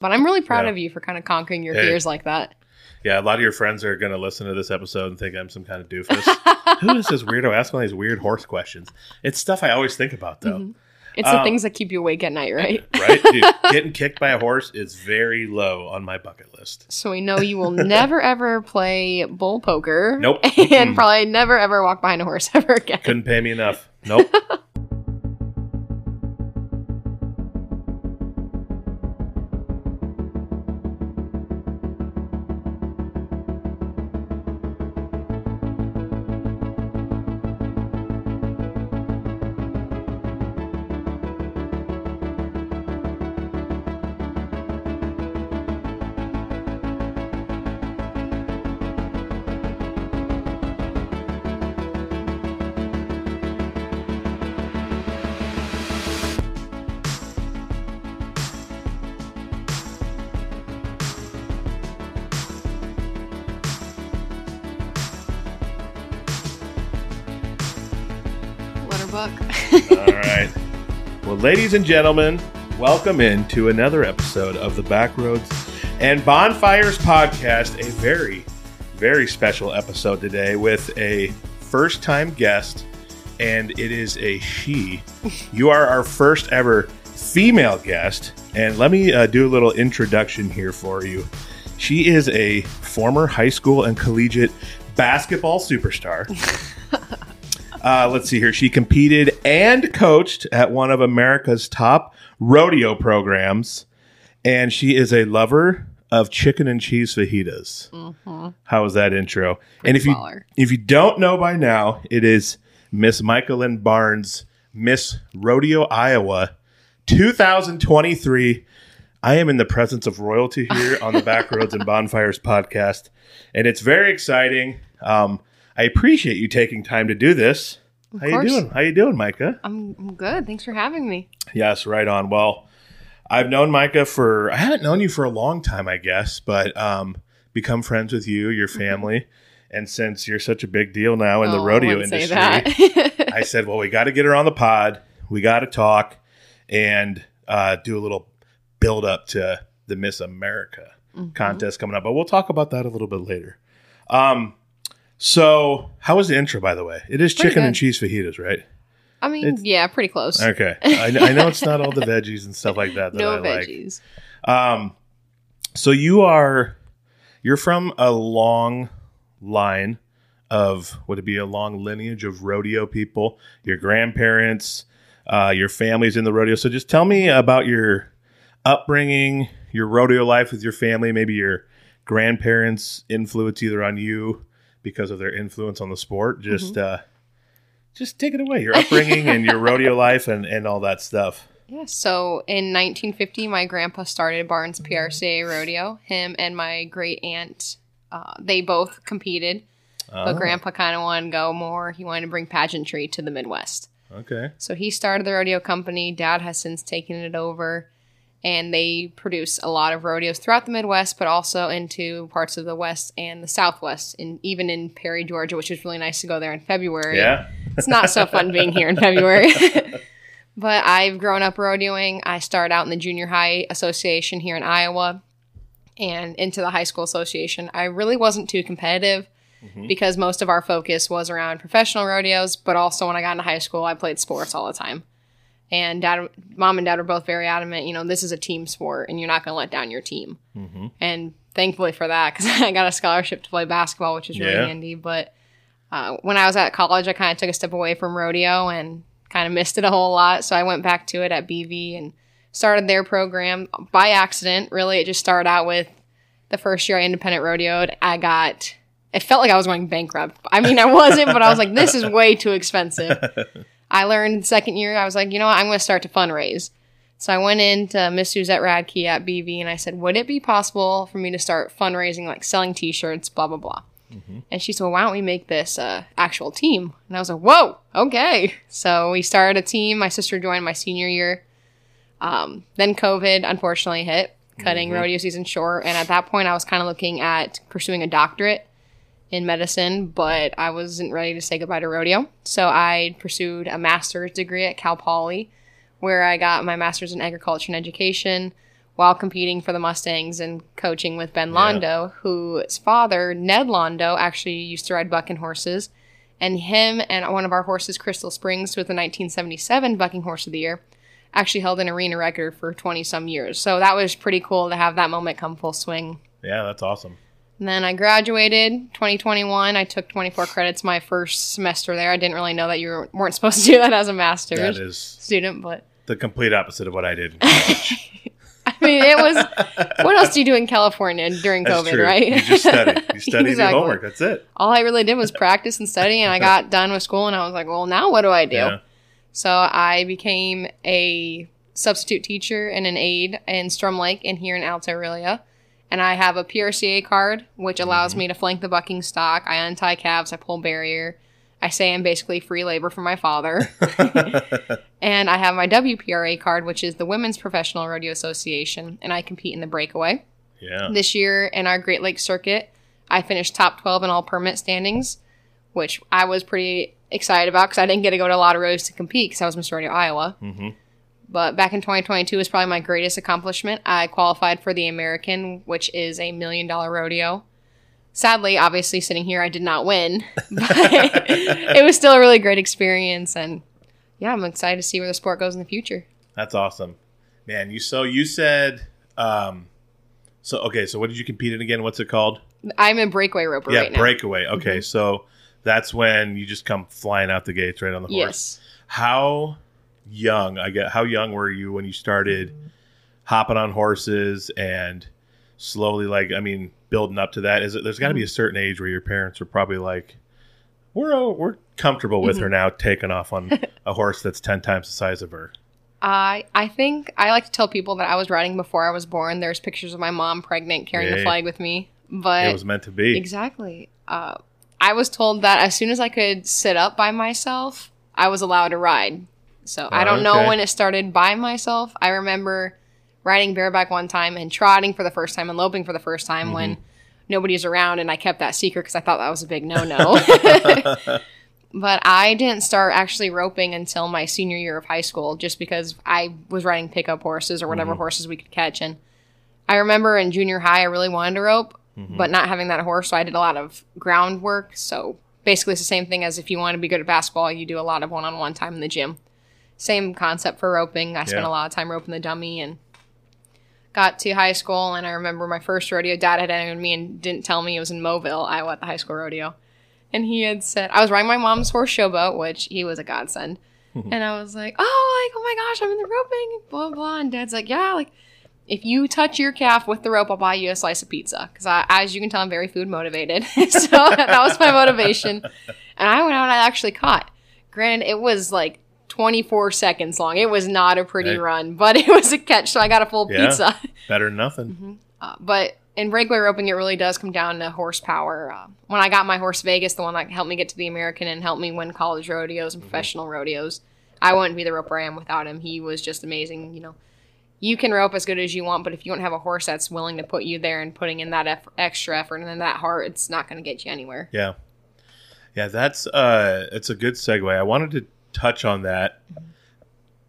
But I'm really proud Yeah. of you for kind of conquering your Hey. fears like that. Yeah, a lot of your friends are going to listen to this episode and think I'm some kind of doofus. Who is this weirdo asking all these weird horse questions? It's stuff I always think about, though. Mhm. It's the Um, things that keep you awake at night, right? Right? Dude, getting kicked by a horse is very low on my bucket list. So we know you will never ever play bull poker. Nope. And probably never ever walk behind a horse ever again. Couldn't pay me enough. Nope. Ladies and gentlemen, welcome into another episode of the Backroads and Bonfires podcast. A very, very special episode today with a first time guest, and it is a she. You are our first ever female guest, and let me uh, do a little introduction here for you. She is a former high school and collegiate basketball superstar. Uh, let's see here. She competed and coached at one of America's top rodeo programs, and she is a lover of chicken and cheese fajitas. How was that intro? and if you if you don't know by now, it is Miss Michaelyn Barnes, Miss Rodeo Iowa, 2023. I am in the presence of royalty here on the Backroads and Bonfires podcast, and it's very exciting. Um, I appreciate you taking time to do this. How you doing? How you doing, Micah? I'm, I'm good. Thanks for having me. Yes, right on. Well, I've known Micah for I haven't known you for a long time, I guess, but um, become friends with you, your family, and since you're such a big deal now in the Oh, I rodeo say industry. I said, well, we got to get her on the pod. We got to talk and uh, do a little build up to the Miss America Mm-hmm. contest coming up. But we'll talk about that a little bit later. Um, so how was the intro, by the way? It is Pretty chicken and cheese fajitas, right? I mean, It's- yeah, pretty close. Okay. I, I know it's not all the veggies and stuff like that that no I like. veggies. Um, so you are you're from a long line of would it be a long lineage of rodeo people? Your grandparents, uh, your family's in the rodeo. So just tell me about your upbringing, your rodeo life with your family, maybe your grandparents' influence either on you because of their influence on the sport. Just uh, just take it away. Your upbringing and your rodeo life and and all that stuff. Yeah. So in 1950, my grandpa started Barnes PRCA Rodeo. Him and my great aunt, uh, they both competed, Oh, but grandpa kind of wanted to go more. He wanted to bring pageantry to the Midwest. Okay. So he started the rodeo company. Dad has since taken it over, and they produce a lot of rodeos throughout the Midwest, but also into parts of the West and the Southwest, and even in Perry, Georgia, which is really nice to go there in February. Yeah. It's not so fun being here in February. but I've grown up rodeoing. I started out in the junior high association here in Iowa and into the high school association. I really wasn't too competitive mm-hmm. because most of our focus was around professional rodeos, but also when I got into high school, I played sports all the time. And dad, mom and dad are both very adamant, you know, this is a team sport and you're not going to let down your team. Mm-hmm. And thankfully for that, because I got a scholarship to play basketball, which is really Yeah. handy. But uh, when I was at college, I kind of took a step away from rodeo and kind of missed it a whole lot. So I went back to it at BV and started their program by accident. Really, it just started out with the first year I independent rodeoed. I got, it felt like I was going bankrupt. I mean, I wasn't, but I was like, this is way too expensive. I learned the second year, I was like, you know what, I'm going to start to fundraise. So I went into Miss Suzette Radke at BV and I said, would it be possible for me to start fundraising, like selling t-shirts, blah, blah, blah. And she said, well, why don't we make this uh, actual team? And I was like, whoa, okay. So we started a team. My sister joined my senior year. Um, then COVID unfortunately hit, cutting rodeo season short. And at that point, I was kind of looking at pursuing a doctorate in medicine, but I wasn't ready to say goodbye to rodeo. So I pursued a master's degree at Cal Poly, where I got my master's in agriculture and education. while competing for the Mustangs and coaching with Ben Yeah. Londo, whose father, Ned Londo, actually used to ride bucking horses. And him and one of our horses, Crystal Springs, with the 1977 Bucking Horse of the Year, actually held an arena record for 20 some years. So that was pretty cool to have that moment come full swing. Yeah, that's awesome. And then I graduated 2021. I took 24 credits my first semester there. I didn't really know that you were- weren't supposed to do that as a master's That is student, but the complete opposite of what I did. in college. I mean, it was. what else do you do in California during That's COVID, true. right? You just study. You study Exactly. homework. That's it. All I really did was practice and study, and I got done with school, and I was like, well, now what do I do? Yeah. So I became a substitute teacher and an aide in Storm Lake and here in Alta Aurelia. And I have a PRCA card, which allows me to flank the bucking stock. I untie calves, I pull barrier. I say I'm basically free labor for my father. and I have my WPRA card, which is the Women's Professional Rodeo Association, and I compete in the breakaway. Yeah. This year in our Great Lakes circuit, I finished top 12 in all permit standings, which I was pretty excited about because I didn't get to go to a lot of roads to compete because I was Miss Rodeo Iowa. hmm But back in 2022 was probably my greatest accomplishment. I qualified for the American, which is a million dollar rodeo. Sadly, obviously, sitting here, I did not win, but it was still a really great experience. And yeah, I'm excited to see where the sport goes in the future. That's awesome, man. You so you said, um, so okay. So what did you compete in again? What's it called? I'm a breakaway roper yeah, right now. Mm-hmm. breakaway. Okay, so that's when you just come flying out the gates right on the horse. Yes. How young? I get. How young were you when you started hopping on horses and slowly, like, I mean, building up to that? Is it? There's got to Mm-hmm. be a certain age where your parents are probably like, we're we're comfortable with her Mm-hmm. now taking off on a horse that's ten times the size of her. I I think I like to tell people that I was riding before I was born. There's pictures of my mom pregnant carrying Yay. the flag with me. But it was meant to be. exactly, uh, I was told that as soon as I could sit up by myself, I was allowed to ride. So I don't know when it started by myself. I remember riding bareback one time and trotting for the first time and loping for the first time when Mm-hmm. nobody's around, and I kept that secret because I thought that was a big no no. But I didn't start actually roping until my senior year of high school, just because I was riding pickup horses or whatever horses we could catch. And I remember in junior high, I really wanted to rope, but not having that horse, so I did a lot of groundwork. So basically, it's the same thing as if you want to be good at basketball, you do a lot of one-on-one time in the gym. Same concept for roping. I spent Yeah. a lot of time roping the dummy and got to high school. And I remember my first rodeo. Dad had entered me and didn't tell me it was in Moville, Iowa, at the high school rodeo and he had said I was riding my mom's horse showboat, which he was a godsend. and I was like, oh, like oh my gosh, I'm in the roping, blah blah. And Dad's like, yeah, like if you touch your calf with the rope, I'll buy you a slice of pizza. Because I, as you can tell, I'm very food motivated. so that was my motivation. And I went out and I actually caught. Granted, it was like 24 seconds long. It was not a pretty Hey. run, but it was a catch. So I got a full Yeah. pizza. Better than nothing. Mm-hmm. Uh, but in breakaway roping, it really does come down to horsepower. Uh, when I got my horse Vegas, the one that helped me get to the American and helped me win college rodeos and professional rodeos, I wouldn't be the roper I am without him. He was just amazing. You know, you can rope as good as you want, but if you don't have a horse that's willing to put you there and putting in that eff- extra effort and then that heart, it's not going to get you anywhere. Yeah. Yeah, that's uh it's a good segue. I wanted to touch on that.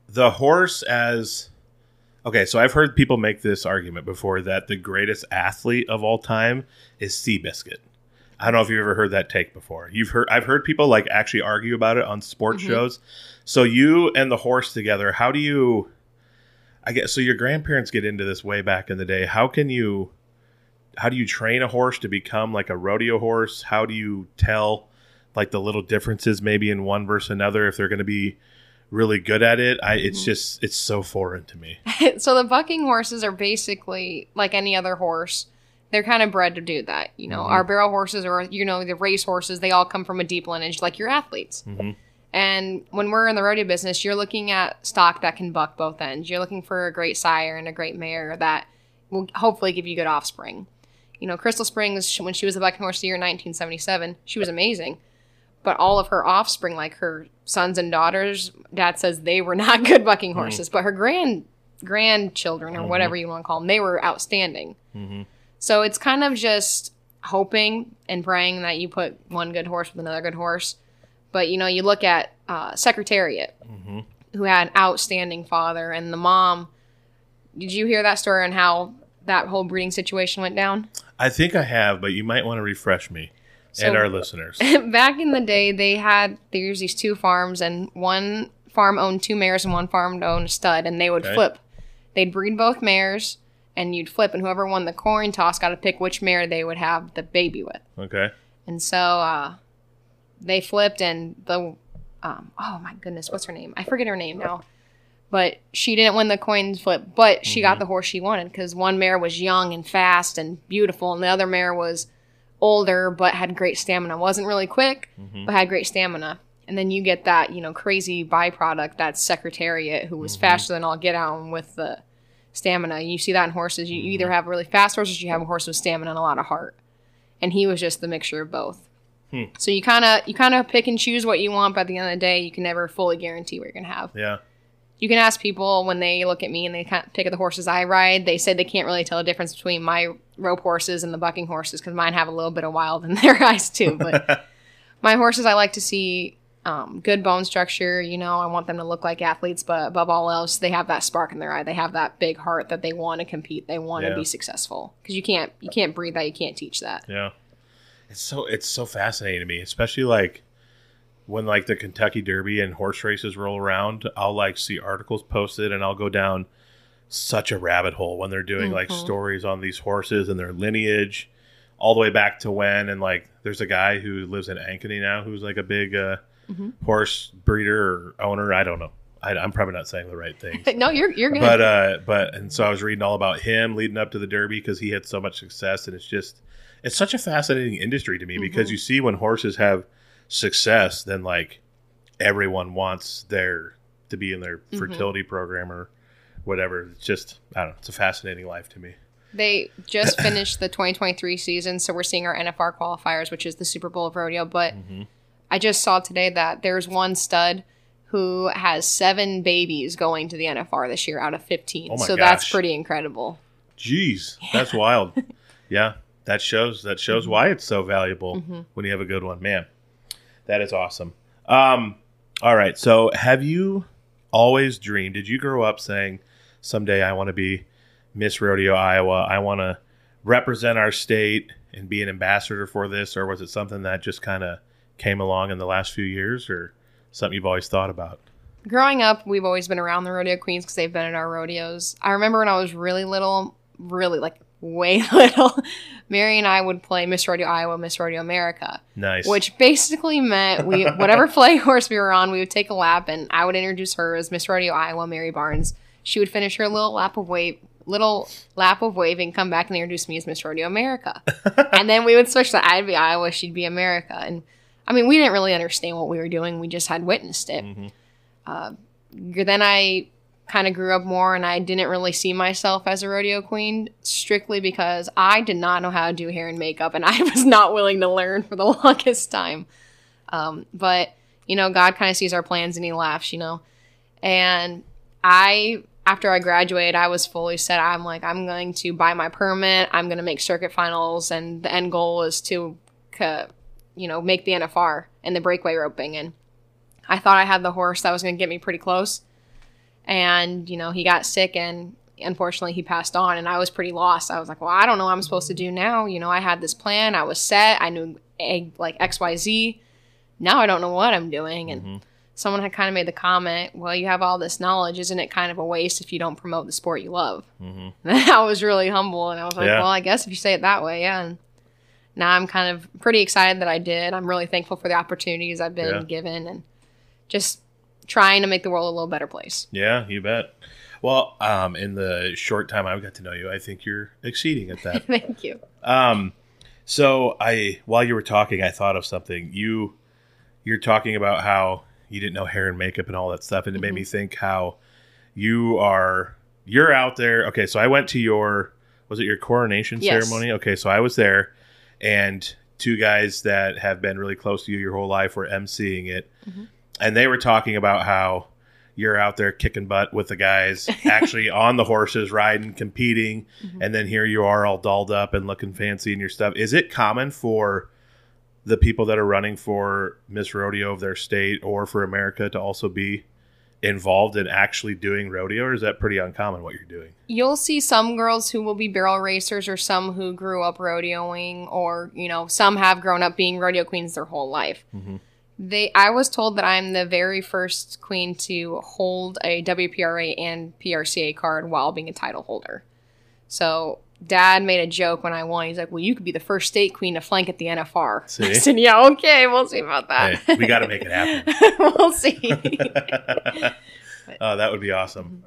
The horse as Okay, so I've heard people make this argument before that the greatest athlete of all time is Seabiscuit. I don't know if you've ever heard that take before. You've heard I've heard people like actually argue about it on sports Mhm. shows. So you and the horse together, how do you I guess so your grandparents get into this way back in the day. How can you how do you train a horse to become like a rodeo horse? How do you tell like the little differences maybe in one versus another if they're going to be really good at it? I it's just it's so foreign to me. so the bucking horses are basically like any other horse. They're kind of bred to do that. You know, Mhm. our barrel horses or you know the race horses, they all come from a deep lineage, like your athletes. Mhm. And when we're in the rodeo business, you're looking at stock that can buck both ends. You're looking for a great sire and a great mare that will hopefully give you good offspring. You know, Crystal Springs, when she was the bucking horse of the year in 1977, she was amazing. But all of her offspring, like her sons and daughters, dad says they were not good bucking horses. But her grand grandchildren, or Mhm. whatever you want to call them, they were outstanding. Mhm. So it's kind of just hoping and praying that you put one good horse with another good horse. But you know, you look at uh, Secretariat, Mhm. who had an outstanding father, and the mom did you hear that story on how that whole breeding situation went down? I think I have, but you might want to refresh me So- and our listeners. Back in the day, they had there's these two farms, and one farm owned two mares, and one farm owned a stud, and they would Okay. flip. They'd breed both mares, and you'd flip, and whoever won the coin toss got to pick which mare they would have the baby with. Okay. And so uh, they flipped, and the um, oh my goodness, what's her name? I forget her name now. But she didn't win the coin flip, but she got the horse she wanted because one mare was young and fast and beautiful, and the other mare was older but had great stamina. wasn't really quick, mm-hmm. but had great stamina. And then you get that you know crazy byproduct that Secretariat, who was mm-hmm. faster than all get out with the stamina. You see that in horses. You, you either mm-hmm. have really fast horses, you have a horse with stamina and a lot of heart. And he was just the mixture of both. Hmm. So you kind of you kind of pick and choose what you want, but at the end of the day, you can never fully guarantee what you're gonna have. Yeah. You can ask people when they look at me and they kind of pick at the horses I ride. They said they can't really tell the difference between my rope horses and the bucking horses because mine have a little bit of wild in their eyes too. But my horses, I like to see um, good bone structure. You know, I want them to look like athletes, but above all else, they have that spark in their eye. They have that big heart that they want to compete. They want to Yeah. be successful because you can't you can't breed that. You can't teach that. Yeah. It's so it's so fascinating to me, especially like when like the Kentucky Derby and horse races roll around, I'll like see articles posted and I'll go down such a rabbit hole when they're doing like Mhm. stories on these horses and their lineage all the way back to when and like there's a guy who lives in Ankeny now who's like a big uh, Mhm. horse breeder or owner. I don't know. I, I'm probably not saying the right things. no, you're you're good. but uh but and so i was reading all about him leading up to the derby because he had so much success and it's just it's such a fascinating industry to me because Mhm. you see when horses have success then like everyone wants their to be in their Mhm. fertility program or whatever it's just i don't know it's a fascinating life to me They just finished the 2023 season, so we're seeing our NFR qualifiers, which is the Super Bowl of rodeo. But Mhm. I just saw today that there's one stud who has seven babies going to the NFR this year out of 15. Oh my so that's pretty incredible. jeez that's wild yeah that shows that shows why it's so valuable Mhm. when you have a good one man that is awesome um all right so have you always dreamed did you grow up saying someday i want to be miss rodeo iowa i want to represent our state and be an ambassador for this or was it something that just kind of came along in the last few years or something you've always thought about Growing up, we've always been around the rodeo queens because they've been at our rodeos. I remember when I was really little, really like way little, Mary and I would play Miss Rodeo Iowa, Miss Rodeo America. nice which basically meant we whatever play horse we were on, we would take a lap, and I would introduce her as Miss Rodeo Iowa, Mary Barnes. She would finish her little lap of wave, little lap of waving, come back and introduce me as Miss Rodeo America, and then we would switch to I'd be Iowa, she'd be America, and I mean we didn't really understand what we were doing, we just had witnessed it. Mhm. Then I kind of grew up more, and I didn't really see myself as a rodeo queen strictly because I did not know how to do hair and makeup, and I was not willing to learn for the longest time. Um, but you know, God kind of sees our plans and He laughs, you know. And I, after I graduated, I was fully set. I'm like, I'm going to buy my permit. I'm going to make circuit finals, and the end goal is to, you know, make the NFR and the breakaway roping. And I thought I had the horse that was going to get me pretty close. And you know, he got sick, and unfortunately, he passed on. And I was pretty lost. I was like, well, I don't know what I'm supposed to do now. You know, I had this plan. I was set. I knew like X, Y, Z. Now I don't know what I'm doing. And Mhm. someone had kind of made the comment, well, you have all this knowledge. Isn't it kind of a waste if you don't promote the sport you love? Mhm. I was really humble and I was like, Yeah. well, I guess if you say it that way, yeah. And now I'm kind of pretty excited that I did. I'm really thankful for the opportunities I've been Yeah. given and just trying to make the world a little better place. Yeah, you bet. Well, um, in the short time I've got to know you, I think you're exceeding at that. Thank you. um, so I, while you were talking, I thought of something. You, you're talking about how you didn't know hair and makeup and all that stuff, and it made me think how you are. You're out there. Okay, so I went to your. Was it your coronation Yes. ceremony? Okay, so I was there, and two guys that have been really close to you your whole life were emceeing it, Mhm. And they were talking about how you're out there kicking butt with the guys actually on the horses riding competing Mhm. and then here you are all dolled up and looking fancy in your stuff is it common for the people that are running for miss rodeo of their state or for america to also be involved in actually doing rodeo, or is that pretty uncommon what you're doing? You'll see some girls who will be barrel racers, or some who grew up rodeoing, or you know, some have grown up being rodeo queens their whole life. Mhm. They, I was told that I'm the very first queen to hold a WPRA and PRCA card while being a title holder. So dad made a joke when I won. He's like, "Well, you could be the first state queen to flank at the NFR." See? I said, "Yeah, okay, we'll see about that. Hey, we got to make it happen. we'll see." oh, that would be awesome.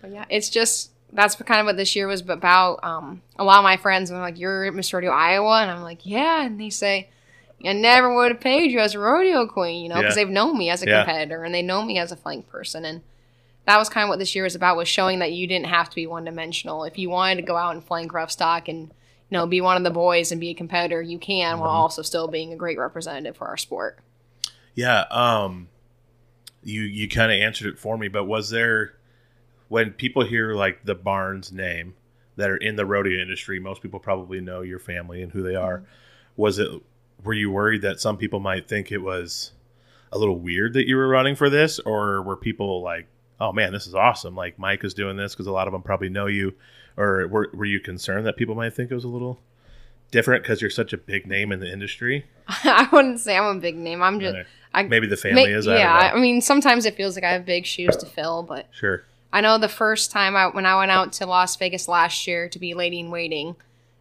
But yeah, it's just that's kind of what this year was about. Um, a lot of my friends are like, "You're at Miss Rodeo Iowa," and I'm like, "Yeah," and they say, "I never would have paid you as a rodeo queen," you know, because Yeah. they've known me as a Yeah. competitor and they know me as a flank person, and that was kind of what this year was about was showing that you didn't have to be one dimensional. If you wanted to go out and flank rough stock and you know be one of the boys and be a competitor, you can while Mhm. also still being a great representative for our sport. Yeah. Um, you you kind of answered it for me, but was there when people hear like the Barnes name that are in the rodeo industry, most people probably know your family and who they are. Was it? Were you worried that some people might think it was a little weird that you were running for this, or were people like, "Oh man, this is awesome!" Like Mike is doing this because a lot of them probably know you, or were were you concerned that people might think it was a little different because you're such a big name in the industry? I wouldn't say I'm a big name. I'm just I Maybe the family Ma- is. I yeah. I mean, sometimes it feels like I have big shoes to fill, but Sure. I know the first time I when I went out to Las Vegas last year to be lady in waiting,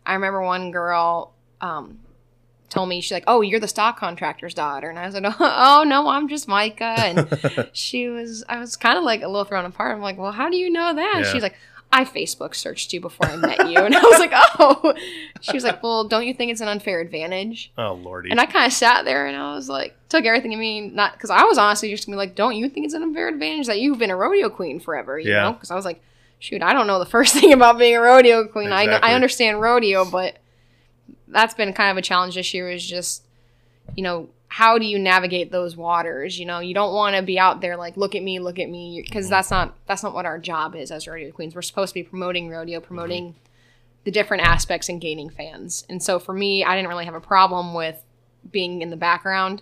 I remember one girl um, told me she's like, "Oh, you're the stock contractor's daughter," and I was like, "Oh no, I'm just Micah." And she was, I was kind of like a little thrown apart. I'm like, "Well, how do you know that?" Yeah. She's like. I Facebook searched you before I met you, and I was like, "Oh." She was like, "Well, don't you think it's an unfair advantage?" Oh lordy. And I kind of sat there and I was like, took everything I mean, not because I was honestly just gonna be like, don't you think it's an unfair advantage that you've been a rodeo queen forever? You Yeah. know? Because I was like, shoot, I don't know the first thing about being a rodeo queen. I. I understand rodeo, but that's been kind of a challenge this year. Is just, you know, how do you navigate those waters? You know, you don't want to be out there like, look at me, look at me, because that's not that's not what our job is as rodeo queens. We're supposed to be promoting rodeo, Mm-hmm. promoting the different aspects and gaining fans. And so for me, I didn't really have a problem with being in the background.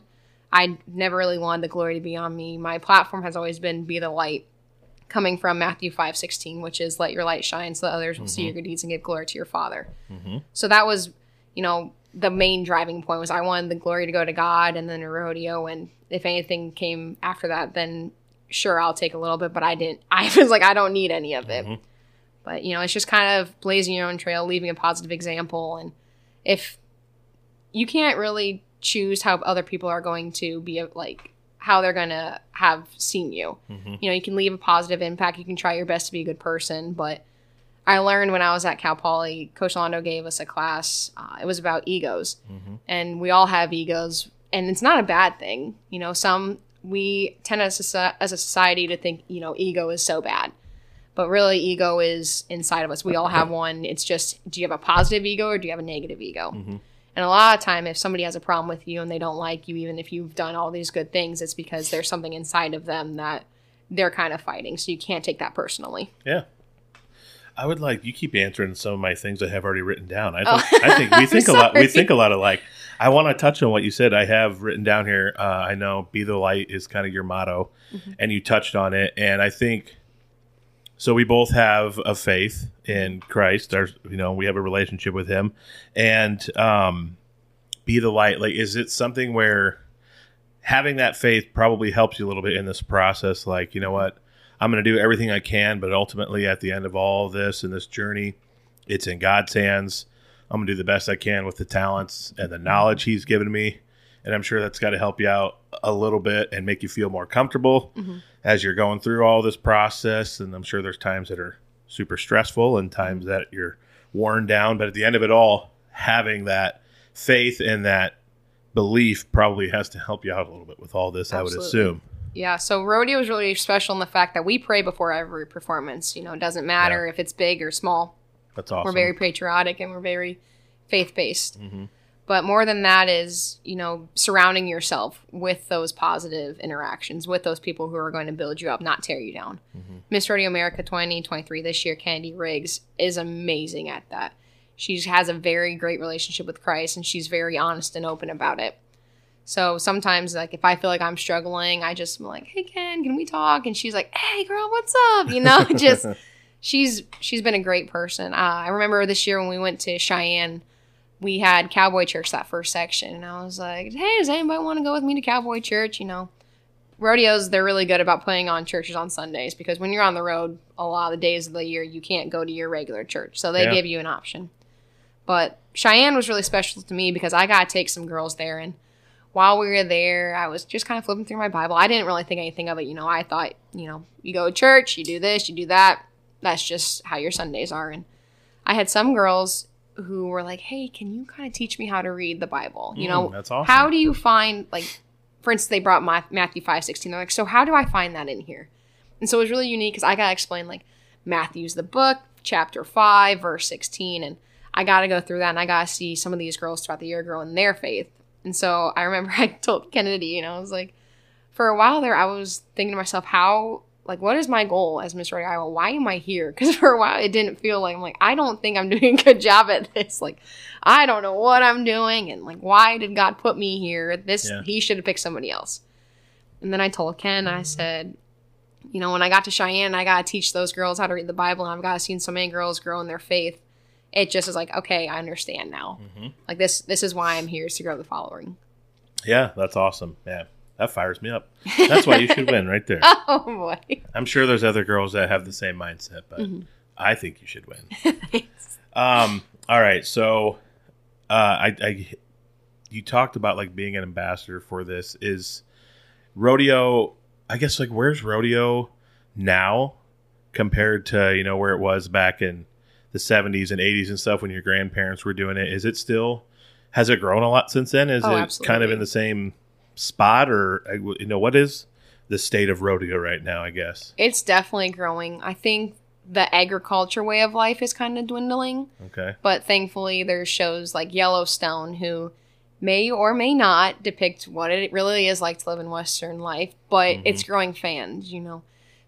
I never really wanted the glory to be on me. My platform has always been be the light, coming from Matthew five sixteen, which is let your light shine so that others will see Mhm. your good deeds and give glory to your Father. hmm So that was, you know, the main driving point was I wanted the glory to go to God and then a rodeo. And if anything came after that, then sure, I'll take a little bit, but I didn't, I was like, I don't need any of it. Mhm. But, you know, it's just kind of blazing your own trail, leaving a positive example. And if you can't really choose how other people are going to be like, how they're going to have seen you hmm you know, you can leave a positive impact. You can try your best to be a good person. But I learned when I was at Cal Poly, Coach Londo gave us a class. Uh, it was about egos, hmm and we all have egos, and it's not a bad thing. You know, some we tend as a, as a society to think you know ego is so bad, but really ego is inside of us. We all have one. It's just do you have a positive ego or do you have a negative ego? hmm And a lot of time, if somebody has a problem with you and they don't like you, even if you've done all these good things, it's because there's something inside of them that they're kind of fighting. So you can't take that personally. Yeah. I would like you keep answering some of my things I have already written down. I Oh. think, I think we think a lot. We think a lot alike. I want to touch on what you said. I have written down here. Uh, I know "Be the light" is kind of your motto, Mm-hmm. and you touched on it. And I think so. We both have a faith in Christ. Our, you know, we have a relationship with Him, and um, be the light. Like, is it something where having that faith probably helps you a little bit in this process? Like, you know what? I'm going to do everything I can, but ultimately, at the end of all of this and this journey, it's in God's hands. I'm going to do the best I can with the talents and the knowledge He's given me. And I'm sure that's got to help you out a little bit and make you feel more comfortable Mhm. as you're going through all this process. And I'm sure there's times that are super stressful and times that you're worn down. But at the end of it all, having that faith and that belief probably has to help you out a little bit with all this, I would assume. Yeah. So rodeo is really special in the fact that we pray before every performance. You know, it doesn't matter if it's big or small. That's awesome. We're very patriotic and we're very faith based. hmm But more than that is, you know, surrounding yourself with those positive interactions, with those people who are going to build you up, not tear you down. Mhm. Miss Rodeo America 2023 this year, Kennedy Riggs, is amazing at that. She has a very great relationship with Christ and she's very honest and open about it. So sometimes, like if I feel like I'm struggling, I just am like, "Hey Ken, can we talk?" And she's like, "Hey girl, what's up?" You know, just she's she's been a great person. Uh, I remember this year when we went to Cheyenne, we had Cowboy Church that first section, and I was like, "Hey, does anybody want to go with me to Cowboy Church?" You know, rodeos they're really good about putting on churches on Sundays because when you're on the road, a lot of the days of the year you can't go to your regular church, so they Yeah. give you an option. But Cheyenne was really special to me because I got to take some girls there and while we were there, I was just kind of flipping through my Bible. I didn't really think anything of it. You know, I thought, you know, you go to church, you do this, you do that. That's just how your Sundays are. And I had some girls who were like, hey, can you kind of teach me how to read the Bible? You know, Mm, that's awesome. how do you find, like, for instance, they brought Ma- Matthew 5 16. They're like, so how do I find that in here? And so it was really unique because I got to explain, like, Matthew's the book, chapter 5, verse 16. And I got to go through that and I got to see some of these girls throughout the year grow in their faith. And so I remember I told Kennedy, you know, I was like, for a while there, I was thinking to myself, how, like, what is my goal as Miss Rodeo Iowa? Why am I here? Because for a while, it didn't feel like, I'm like, I don't think I'm doing a good job at this. Like, I don't know what I'm doing. And, like, why did God put me here? This, Yeah. he should have picked somebody else. And then I told Ken, I mm. said, you know, when I got to Cheyenne, I got to teach those girls how to read the Bible. And I've got to seen so many girls grow in their faith. It just is like, okay, I understand now. Mhm. Like this, this is why I'm here is to grow the following. Yeah, that's awesome. Yeah, that fires me up. That's why you should win right there. Oh boy. I'm sure there's other girls that have the same mindset, but Mhm. I think you should win. Um, all right, so uh, I, I you talked about like being an ambassador for this. Is rodeo? I guess like where's rodeo now compared to you know where it was back in the 70s and 80s and stuff when your grandparents were doing it? Is it still? Has it grown a lot since then? Is Oh, it kind of in the same spot, or uh, you know what is the state of rodeo right now? I guess. It's definitely growing. I think the agriculture way of life is kind of dwindling, Okay. but thankfully there's shows like Yellowstone who may or may not depict what it really is like to live in Western life, but Mhm. it's growing fans, you know.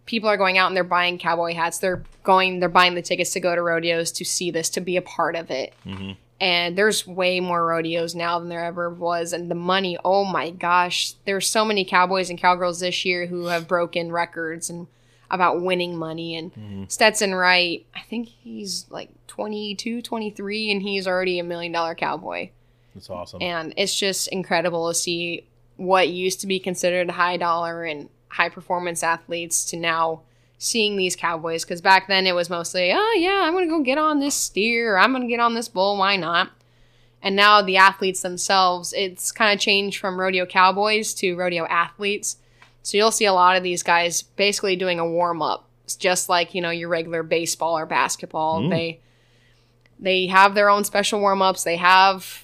People are going out and they're buying cowboy hats. They're going, they're buying the tickets to go to rodeos to see this, to be a part of it. hmm and there's way more rodeos now than there ever was and the money oh my gosh there's so many cowboys and cowgirls this year who have broken records and about winning money and Mhm. stetson wright i think he's like 22 23 and he's already a million dollar cowboy That's awesome. and it's just incredible to see what used to be considered high dollar and high performance athletes to now seeing these cowboys because back then it was mostly oh yeah i'm gonna go get on this steer. I'm gonna get on this bull. Why not? And now the athletes themselves it's kind of changed from rodeo cowboys to rodeo athletes. So you'll see a lot of these guys basically doing a warm-up It's just like you know your regular baseball or basketball. Mm. they they have their own special warm-ups. They have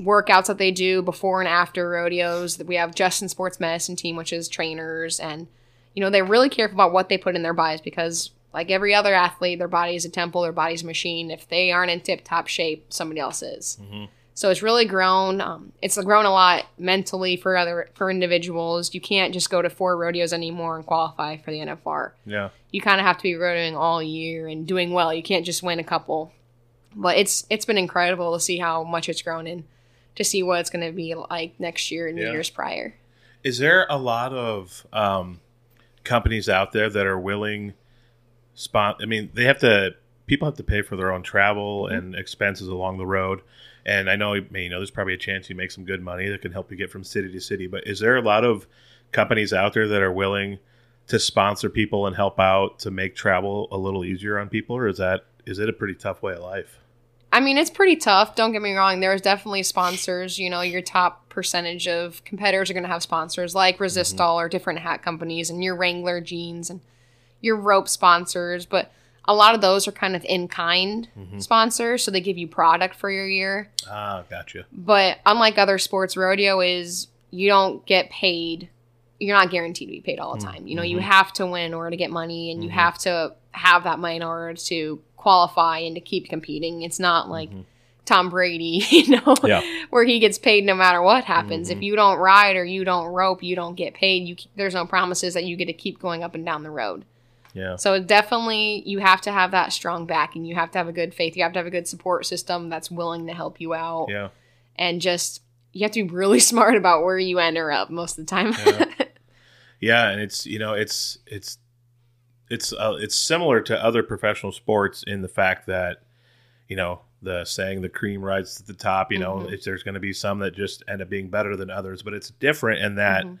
workouts that they do before and after rodeos. We have Justin Sports Medicine Team, which is trainers, and you know they're really careful about what they put in their bodies because, like every other athlete, their body is a temple, their body's a machine. If they aren't in tip-top shape, somebody else is. Mhm. So it's really grown. Um, it's grown a lot mentally for other for individuals. You can't just go to four rodeos anymore and qualify for the NFR Yeah. you kind of have to be rodeoing all year and doing well. You can't just win a couple. But it's it's been incredible to see how much it's grown and to see what it's going to be like next year and Yeah. years prior. Is there a lot of um, companies out there that are willing spot? I mean, they have to. People have to pay for their own travel Mm-hmm. and expenses along the road. And I know, you know, there's probably a chance you make some good money that can help you get from city to city. But is there a lot of companies out there that are willing to sponsor people and help out to make travel a little easier on people, or is that is it a pretty tough way of life? I mean, it's pretty tough. Don't get me wrong. There's definitely sponsors. You know, your top percentage of competitors are going to have sponsors like Resistol or different hat companies and your Wrangler jeans and your rope sponsors. But a lot of those are kind of in kind Mhm. sponsors. So they give you product for your year. Ah, gotcha. But unlike other sports, rodeo is you don't get paid. You're not guaranteed to be paid all the time. You know, you Mhm. have to win in order to get money, and you Mhm. have to have that money in order to qualify and to keep competing. It's not like Mhm. Tom Brady, you know, Yeah. where he gets paid no matter what happens. Mhm. If you don't ride or you don't rope, you don't get paid. You there's no promises that you get to keep going up and down the road. Yeah. So definitely, you have to have that strong backing. You have to have a good faith. You have to have a good support system that's willing to help you out Yeah. and just you have to be really smart about where you enter up most of the time. Yeah. yeah, and it's you know it's it's it's uh, it's similar to other professional sports in the fact that you know the saying the cream rises to the top. You know, Mhm. it's, there's going to be some that just end up being better than others, but it's different in that Mhm.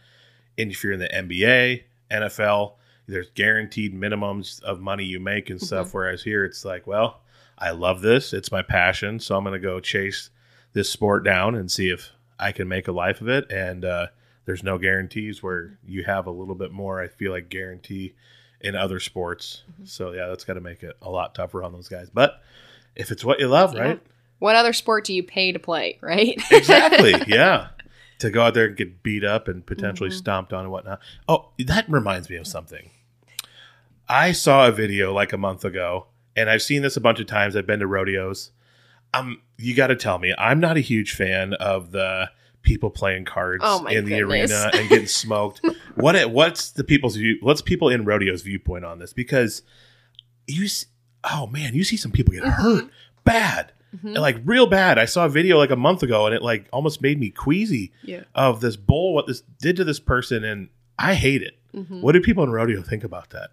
and if you're in the NBA, NFL, there's guaranteed minimums of money you make and stuff. Whereas here, it's like, well, I love this. It's my passion. So I'm going to go chase this sport down and see if I can make a life of it. And uh, there's no guarantees where you have a little bit more, I feel like, guarantee in other sports. So yeah, that's got to make it a lot tougher on those guys. But if it's what you love, right? What other sport do you pay to play, right? exactly. Yeah. To go out there and get beat up and potentially Mhm. stomped on and whatnot. Oh, that reminds me of something. I saw a video like a month ago, and I've seen this a bunch of times. I've been to rodeos. Um, you got to tell me, I'm not a huge fan of the people playing cards Oh in the goodness. arena and getting smoked. what? it- What's the people's view? What's people in rodeos' viewpoint on this? Because you, oh man, you see some people get hurt bad Mhm. like real bad. I saw a video like a month ago, and it like almost made me queasy Yeah. of this bull. What this did to this person, and I hate it. Mhm. What do people in rodeo think about that?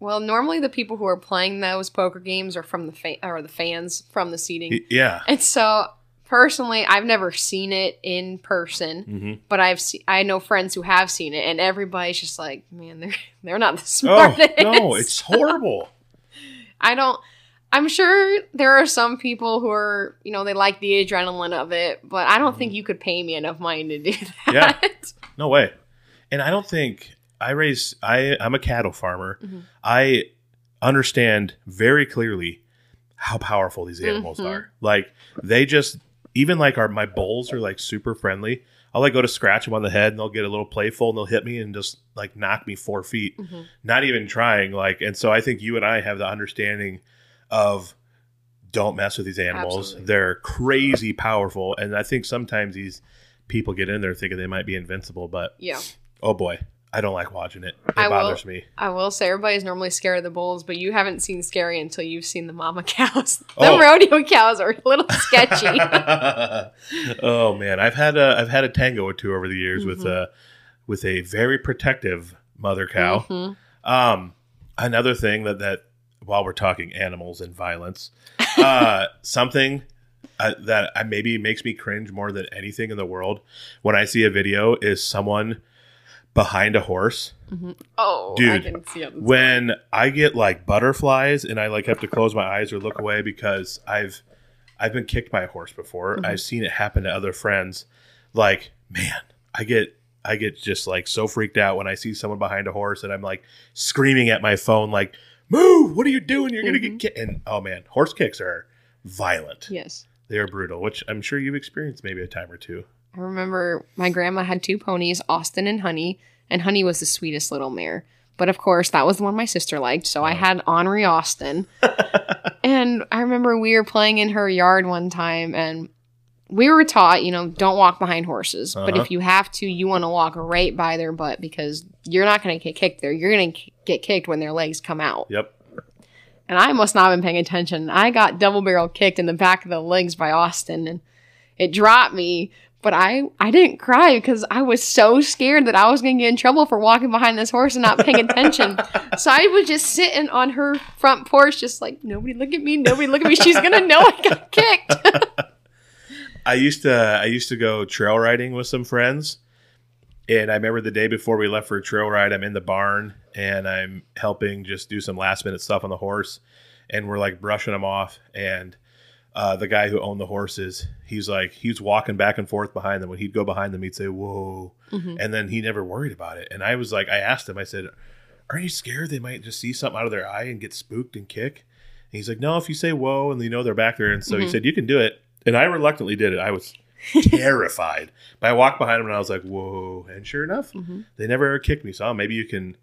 Well, normally the people who are playing those poker games are from the fa- or the fans from the seating. Yeah. And so, personally, I've never seen it in person, hmm but I've se- I know friends who have seen it, and everybody's just like, man, they're they're not the Oh smartest. no, it's horrible. I don't. I'm sure there are some people who are, you know, they like the adrenaline of it, but I don't think you could pay me enough money to do that. Mm-hmm. Yeah. No way. And I don't think I raise. I I'm a cattle farmer. Mhm. I understand very clearly how powerful these animals Mhm. are. Like they just even like our my bulls are like super friendly. I'll like go to scratch them on the head and they'll get a little playful and they'll hit me and just like knock me four feet. Mhm. Not even trying. Like and so I think you and I have the understanding of don't mess with these animals. Absolutely. They're crazy powerful. And I think sometimes these people get in there thinking they might be invincible, but Yeah. oh boy, I don't like watching it. It I will- bothers me. I will say everybody's normally scared of the bulls, but you haven't seen scary until you've seen the mama cows. Oh. Rodeo cows are a little sketchy. oh man, I've had a I've had a tango or two over the years with Mhm. a with a very protective mother cow. Mhm. Um, another thing that that while we're talking animals and violence, uh, something uh, that I, maybe makes me cringe more than anything in the world when I see a video is someone behind a horse. Oh, I Dude, how When I get like butterflies and I like have to close my eyes or look away because I've I've been kicked by a horse before. Mhm. I've seen it happen to other friends. Like, man, I get I get just like so freaked out when I see someone behind a horse and I'm like screaming at my phone like, "Move! What are you doing? You're going to Mhm. get kicked." And oh man, horse kicks are violent. Yes. They are brutal, which I'm sure you've experienced maybe a time or two. I remember my grandma had two ponies, Austin and Honey, and Honey was the sweetest little mare. But of course, that was the one my sister liked, so I Oh. had Henri Austin. and I remember we were playing in her yard one time, and we were taught, you know, don't walk behind horses. But Uh-huh. if you have to, you want to walk right by their butt because you're not going to get kicked there. You're going to get kicked when their legs come out. Yep. And I must not have been paying attention. I got double barrel kicked in the back of the legs by Austin and it dropped me. But I, I didn't cry because I was so scared that I was going to get in trouble for walking behind this horse and not paying attention. so I was just sitting on her front porch, just like, nobody look at me, nobody look at me. She's going to know I got kicked. I used to I used to go trail riding with some friends, and I remember the day before we left for a trail ride, I'm in the barn and I'm helping just do some last minute stuff on the horse, and we're like brushing them off, and uh, the guy who owned the horses, he's like he's walking back and forth behind them. When he'd go behind them, he'd say "Whoa," Mhm. and then he never worried about it. And I was like, I asked him, I said, "Aren't you scared they might just see something out of their eye and get spooked and kick?" And he's like, "No, if you say whoa and you know they're back there." And so he Mhm. said, "You can do it." And I reluctantly did it. I was terrified. But I walked behind him and I was like, "Whoa!" And sure enough, Mhm. they never ever kicked me. So maybe you can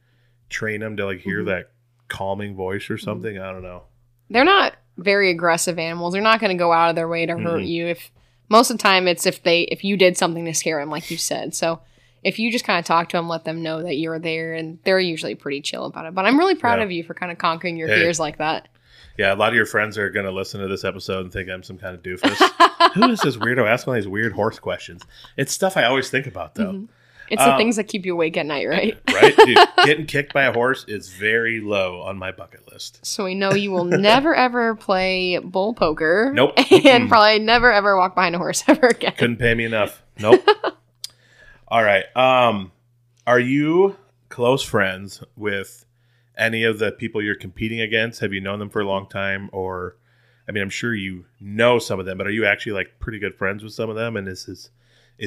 train them to like hear Mhm. that calming voice or something. I don't know. They're not very aggressive animals. They're not going to go out of their way to hurt Mhm. you. If most of the time it's if they if you did something to scare them, like you said. So if you just kind of talk to them, let them know that you're there, and they're usually pretty chill about it. But I'm really proud Yeah. of you for kind of conquering your Hey. fears like that. Yeah, a lot of your friends are going to listen to this episode and think I'm some kind of doofus. Who is this weirdo asking all these weird horse questions? It's stuff I always think about, though. Mhm. It's the Um, things that keep you awake at night, right? Right? Dude, getting kicked by a horse is very low on my bucket list. So we know you will never ever play bull poker. Nope. And probably never ever walk behind a horse ever again. Couldn't pay me enough. Nope. all right. Um, are you close friends with any of the people you're competing against? Have you known them for a long time? Or, I mean, I'm sure you know some of them, but are you actually like pretty good friends with some of them? And is this, is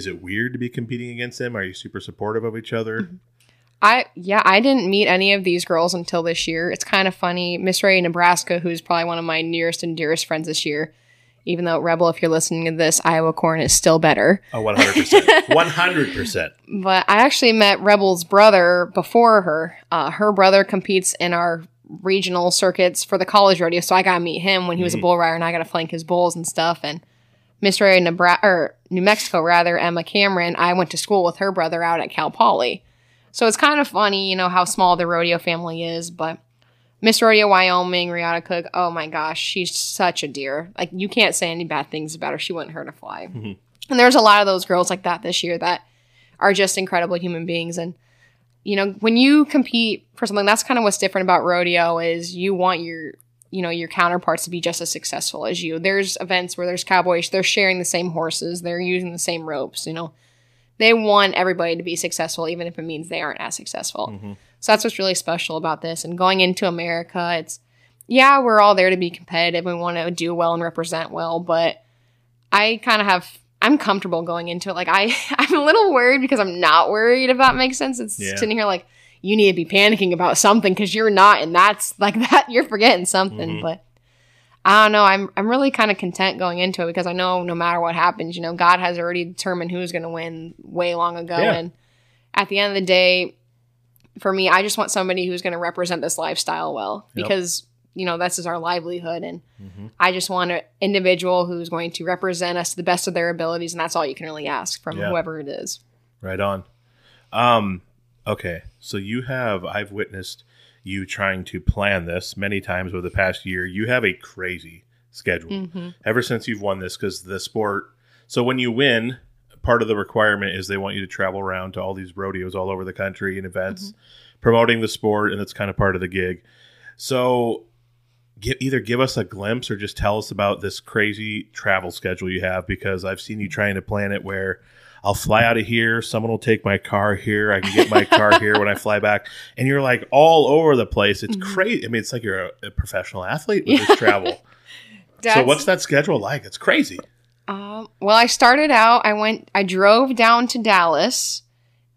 it weird to be competing against them? Are you super supportive of each other? I yeah, I didn't meet any of these girls until this year. It's kind of funny. Miss Rodeo Nebraska, who's probably one of my nearest and dearest friends this year, even though Rebel, if you're listening to this, Iowa corn is still better. Oh, 100%. 100%. But I actually met Rebel's brother before her. Uh, her brother competes in our regional circuits for the college rodeo, so I got to meet him when he was a Mhm. bull rider, and I got to flank his bulls and stuff. And Miss Rodeo Nebraska or New Mexico, rather, Emma Cameron, I went to school with her brother out at Cal Poly. So it's kind of funny, you know, how small the rodeo family is, but Miss Rodeo Wyoming, Rihanna Cook, oh my gosh, she's such a dear. Like you can't say any bad things about her. She wouldn't hurt a fly. Mhm. And there's a lot of those girls like that this year that are just incredible human beings. And you know, when you compete for something, that's kind of what's different about rodeo is you want your you know your counterparts to be just as successful as you. There's events where there's cowboys, they're sharing the same horses, they're using the same ropes. You know, they want everybody to be successful, even if it means they aren't as successful. Mhm. So that's what's really special about this. And going into America, it's yeah, we're all there to be competitive. We want to do well and represent well, but I kind of have I'm comfortable going into it. Like I I'm a little worried because I'm not worried if that makes sense. It's Yeah. sitting here like you need to be panicking about something because you're not, and that's like that you're forgetting something. Mhm. But I don't know. I'm I'm really kind of content going into it because I know no matter what happens, you know, God has already determined who's going to win way long ago, Yeah. and at the end of the day, for me, I just want somebody who's going to represent this lifestyle well Yep. because you know this is our livelihood, and Mhm. I just want an individual who's going to represent us to the best of their abilities, and that's all you can really ask from Yeah. whoever it is. Right on. Um, okay, so you have I've witnessed you trying to plan this many times over the past year. You have a crazy schedule Mm-hmm. ever since you've won this because the sport. So when you win, part of the requirement is they want you to travel around to all these rodeos all over the country and events promoting the sport, and that's kind of part of the gig. So. Give, either give us a glimpse or just tell us about this crazy travel schedule you have because I've seen you trying to plan it where I'll fly out of here. Someone will take my car here. I can get my car here when I fly back. And you're like all over the place. It's Mhm. crazy. I mean, it's like you're a, a professional athlete with this travel. so what's that schedule like? It's crazy. Um, well, I started out. I went. I drove down to Dallas,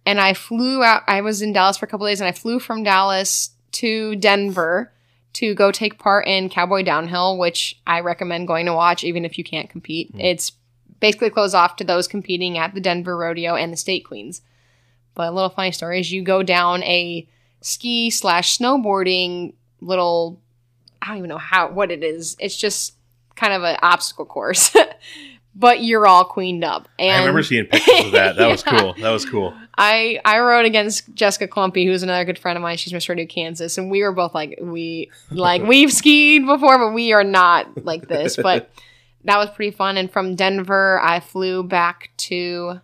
and I flew out. I was in Dallas for a couple days, and I flew from Dallas to Denver to go take part in Cowboy Downhill, which I recommend going to watch, even if you can't compete. Hmm. It's basically closed off to those competing at the Denver Rodeo and the State Queens. But a little funny story is you go down a ski slash snowboarding little. I don't even know how what it is. It's just kind of an obstacle course. but you're all queened up. And I remember seeing pictures of that. That was cool. That was cool. I I rode against Jessica Clumpy, who's another good friend of mine. She's Miss Rodeo Kansas, and we were both like we like we've skied before, but we are not like this. But that was pretty fun. And from Denver, I flew back to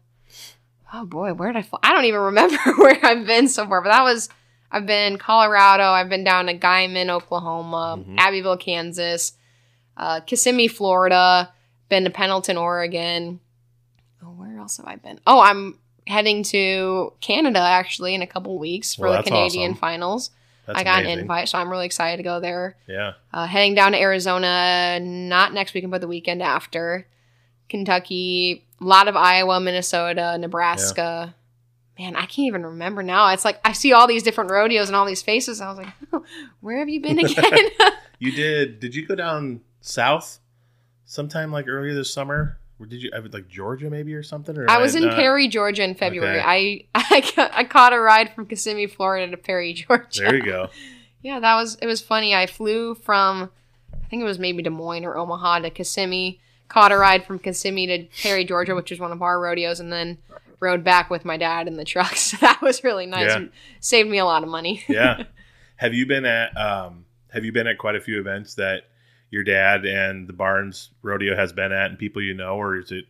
oh boy, where did I fly? I don't even remember where I've been so far. But that was I've been Colorado. I've been down to Guymon, Oklahoma, Mhm. Abbeville, Kansas, uh, Kissimmee, Florida. Been to Pendleton, Oregon. Oh, where else have I been? Oh, I'm heading to Canada actually in a couple weeks for Well, the Canadian awesome. finals. That's I got amazing. an invite, so I'm really excited to go there. Yeah. Uh, heading down to Arizona, not next weekend, but the weekend after. Kentucky, a lot of Iowa, Minnesota, Nebraska. Man, I can't even remember now. It's like I see all these different rodeos and all these faces. And I was like, oh, where have you been again? You did. Did you go down south sometime like earlier this summer? Or did you, I would like Georgia maybe or something? Or I was in not- Perry, Georgia in February. Okay. I I, I caught a ride from Kissimmee, Florida to Perry, Georgia. There you go. Yeah, that was it was funny. I flew from I think it was maybe Des Moines or Omaha to Kissimmee, caught a ride from Kissimmee to Perry, Georgia, which is one of our rodeos, and then rode back with my dad in the truck. So that was really nice. Yeah. Saved me a lot of money. Yeah. have you been at um have you been at quite a few events that your dad and the Barnes Rodeo has been at, and people you know, or is it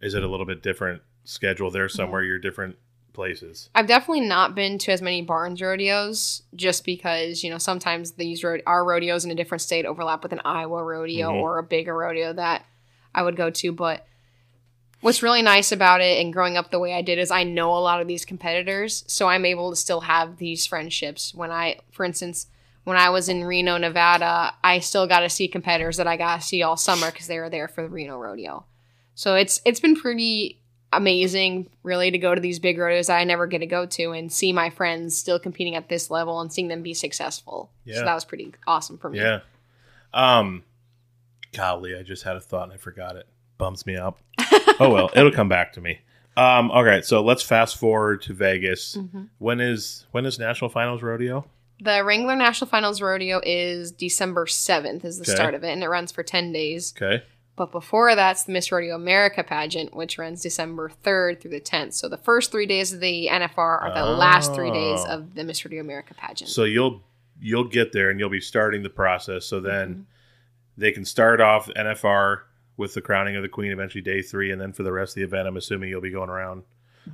is it a little bit different schedule there somewhere? You're different places. I've definitely not been to as many Barnes rodeos just because, you know, sometimes these ro- our rodeos in a different state overlap with an Iowa rodeo Mhm. or a bigger rodeo that I would go to. But what's really nice about it and growing up the way I did is I know a lot of these competitors. So I'm able to still have these friendships. When I, for instance, when I was in Reno, Nevada, I still got to see competitors that I got to see all summer because they were there for the Reno rodeo. So it's it's been pretty amazing, really, to go to these big rodeos that I never get to go to and see my friends still competing at this level and seeing them be successful. Yeah. So that was pretty awesome for me. Yeah. Um, golly, I just had a thought and I forgot it. Bums me out. oh well, it'll come back to me. Um, all right, so let's fast forward to Vegas. Mhm. When is when is National Finals Rodeo? The Wrangler National Finals Rodeo is December 7th is the Okay. start of it and it runs for 10 days. Okay. But before that's the Miss Rodeo America pageant, which runs December 3rd through the 10th. So the first three days of the NFR are the last three days Oh. of the Miss Rodeo America pageant. So you'll you'll get there and you'll be starting the process. So then Mhm. they can start off NFR with the crowning of the queen, eventually day three, and then for the rest of the event, I'm assuming you'll be going around.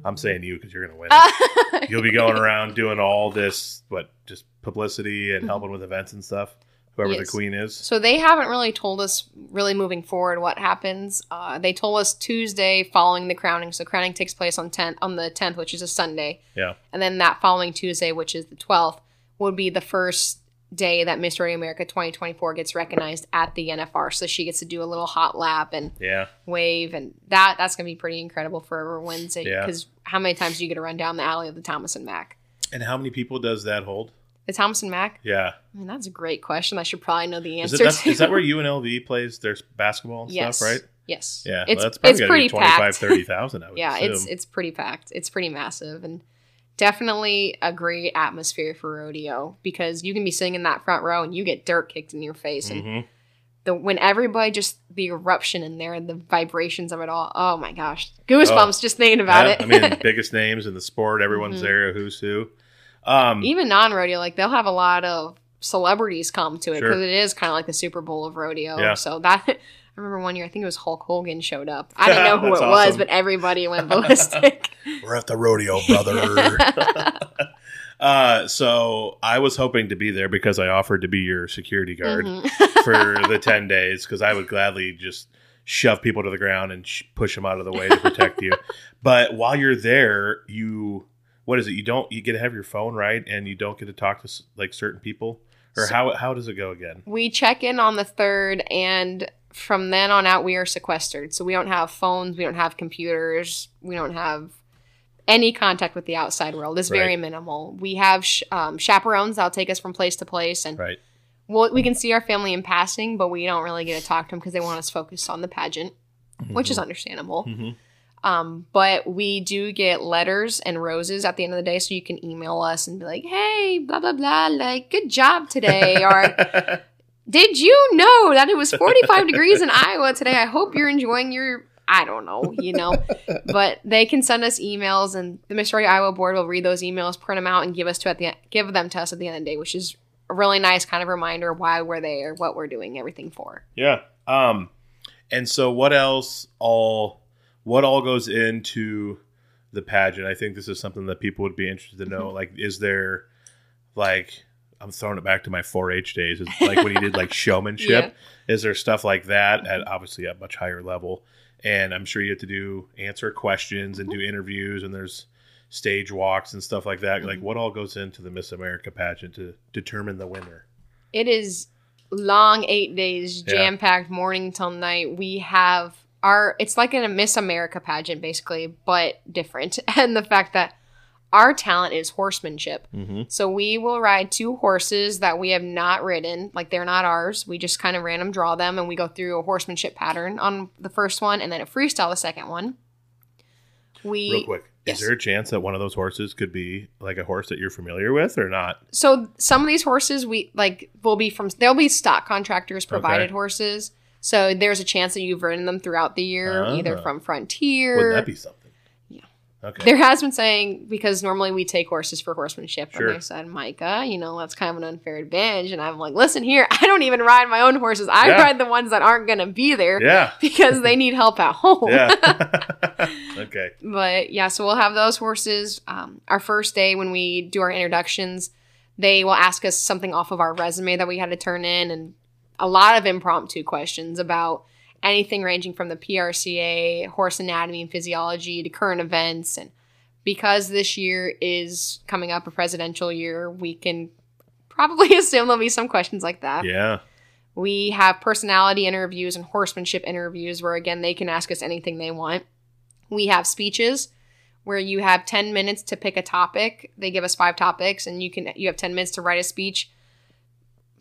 I'm saying you because you're going to win. it. You'll be going around doing all this, what, just publicity and helping with events and stuff. Whoever. Yes. the queen is. So they haven't really told us really moving forward what happens. Uh, they told us Tuesday following the crowning. So crowning takes place on 10th on the 10th, which is a Sunday, Yeah. and then that following Tuesday, which is the 12th, would be the first day that Miss Rodeo America 2024 gets recognized at the NFR. So she gets to do a little hot lap and Yeah. wave, and that that's gonna be pretty incredible for whoever wins it. Yeah. Because how many times do you get to run down the alley of the Thomas and Mack? And how many people does that hold? The Thomas and Mack? Yeah. I mean, that's a great question. I should probably know the Is, answer. it, that's, to. is that where UNLV plays their basketball and yes. stuff, right? Yes. Yeah. It's well, that's probably it's gotta pretty be 25, packed. 30,000, I would yeah, it's it's pretty packed. It's pretty massive and definitely a great atmosphere for rodeo because you can be sitting in that front row and you get dirt kicked in your face and Mhm. the when everybody just the eruption in there and the vibrations of it all. Oh my gosh, goosebumps just thinking about Oh. Yeah, it. I mean, the biggest names in the sport, everyone's Mhm. there, who's who. Um, even non-rodeo, like they'll have a lot of celebrities come to it Sure. because it is kind of like the Super Bowl of rodeo. Yeah. So that I remember one year, I think it was Hulk Hogan showed up. I didn't know who it That's was, but everybody went ballistic. We're at the rodeo, brother. uh, so I was hoping to be there because I offered to be your security guard Mhm. for the 10 days because I would gladly just shove people to the ground and sh- push them out of the way to protect you. But while you're there, you, what is it? You don't, you get to have your phone, right? And you don't get to talk to like certain people? Or So- how, how does it go again? We check in on the third, and from then on out, we are sequestered. So we don't have phones, we don't have computers, we don't have any contact with the outside world. It's very Right. minimal. We have sh- um, chaperones that'll take us from place to place, and Right. we'll, we can see our family in passing, but we don't really get to talk to them because they want us focused on the pageant, which is understandable. Mhm. Um, but we do get letters and roses at the end of the day, so you can email us and be like, "Hey, blah blah blah, like good job today," or did you know that it was 45 degrees in Iowa today? I hope you're enjoying your I don't know, you know. but they can send us emails and the Miss Rodeo Iowa board will read those emails, print them out and give us to at the give them to us at the end of the day, which is a really nice kind of reminder why we're there, what we're doing everything for. Yeah. Um and so what else all what all goes into the pageant? I think this is something that people would be interested to know. Like is there like I'm throwing it back to my 4-H days. Is like when you did like showmanship. Is there stuff like that at obviously at much higher level? And I'm sure you have to do answer questions and do interviews and there's stage walks and stuff like that. Like Mhm. what all goes into the Miss America pageant to determine the winner? It is long eight days, jam packed morning till night. We have our it's like in a Miss America pageant basically, but different. And the fact that our talent is horsemanship. Mm-hmm. So we will ride two horses that we have not ridden, like they're not ours. We just kind of random draw them and we go through a horsemanship pattern on the first one and then a freestyle the second one. We Real quick, yes. is there a chance that one of those horses could be like a horse that you're familiar with or not? so some of these horses we like will be from they'll be stock contractors provided Okay. horses. So there's a chance that you've ridden them throughout the year, either Ah. from Frontier. Wouldn't that be something? Okay. There has been saying because normally we take horses for horsemanship, Sure. and they said, Micah, you know, that's kind of an unfair advantage. And I'm like, listen here, I don't even ride my own horses. I Yeah. ride the ones that aren't going to be there yeah. because they need help at home. Yeah. okay. But yeah, so we'll have those horses. Um, our first day when we do our introductions, they will ask us something off of our resume that we had to turn in, and a lot of impromptu questions about anything ranging from the PRCA, horse anatomy and physiology to current events. And because this year is coming up a presidential year, we can probably assume there'll be some questions like that. Yeah. We have personality interviews and horsemanship interviews where, again, they can ask us anything they want. We have speeches where you have 10 minutes to pick a topic. They give us five topics, and you can you have 10 minutes to write a speech,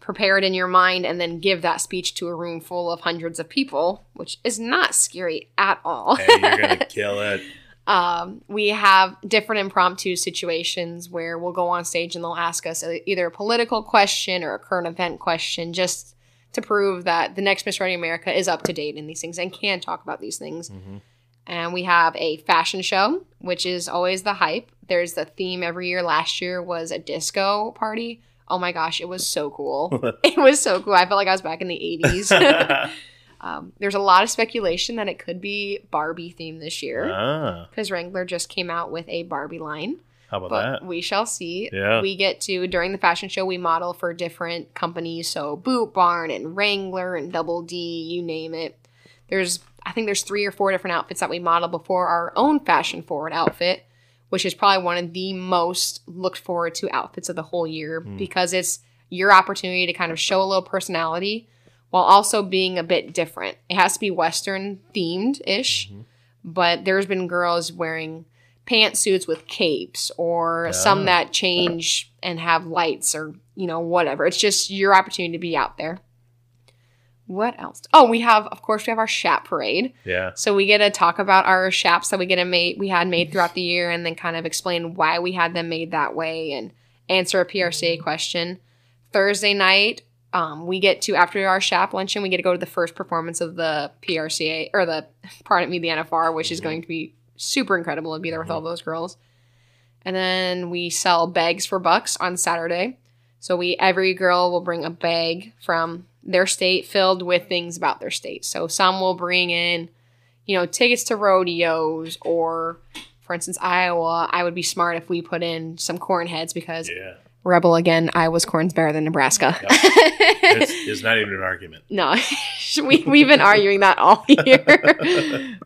prepare it in your mind, and then give that speech to a room full of hundreds of people, which is not scary at all. Hey, you're gonna kill it. Um, we have different impromptu situations where we'll go on stage and they'll ask us either a political question or a current event question just to prove that the next Miss Rodeo America is up to date in these things and can talk about these things. Mhm. And we have a fashion show, which is always the hype. There's the theme every year. Last year was a disco party. Oh my gosh, it was so cool. it was so cool. I felt like I was back in the 80s. um, there's a lot of speculation that it could be Barbie themed this year ah, because Wrangler just came out with a Barbie line. how about But that? we shall see. Yeah. We get to during the fashion show we model for different companies, so Boot Barn and Wrangler and Double D, you name it. There's I think there's three or four different outfits that we model before our own fashion forward outfit, which is probably one of the most looked forward to outfits of the whole year Hmm. because it's your opportunity to kind of show a little personality while also being a bit different. It has to be Western themed ish, Mhm. but there's been girls wearing pantsuits with capes or Ah. some that change and have lights or you know whatever. It's just your opportunity to be out there. What else? Oh, we have of course we have our Chap parade. Yeah. So we get to talk about our chaps that we get made we had made throughout the year and then kind of explain why we had them made that way and answer a PRCA question. Thursday night, um, we get to after our chap luncheon, we get to go to the first performance of the PRCA or the pardon me, the NFR, which is Mhm. going to be super incredible to be there with all those girls. And then we sell bags for bucks on Saturday. So we every girl will bring a bag from their state filled with things about their state. So some will bring in, you know, tickets to rodeos or for instance Iowa, I would be smart if we put in some corn heads because Yeah. Rebel again, Iowa's corn's better than Nebraska. It's, it's not even an argument. no, we, we've been arguing that all year.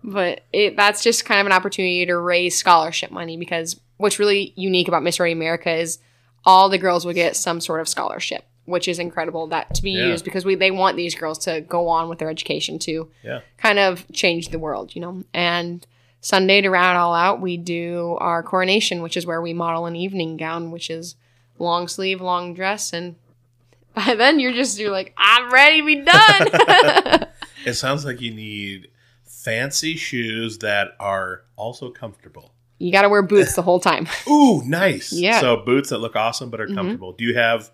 but it, that's just kind of an opportunity to raise scholarship money because what's really unique about Miss Rodeo America is all the girls will get some sort of scholarship, which is incredible that to be Yeah. used because we they want these girls to go on with their education to Yeah. kind of change the world, you know. And Sunday to round it all out, we do our coronation, which is where we model an evening gown, which is long sleeve, long dress, and by then you're just you're like, I'm ready to be done. It sounds like you need fancy shoes that are also comfortable. you got to wear boots the whole time. Ooh, nice. Yeah. So boots that look awesome but are Mhm. comfortable. Do you have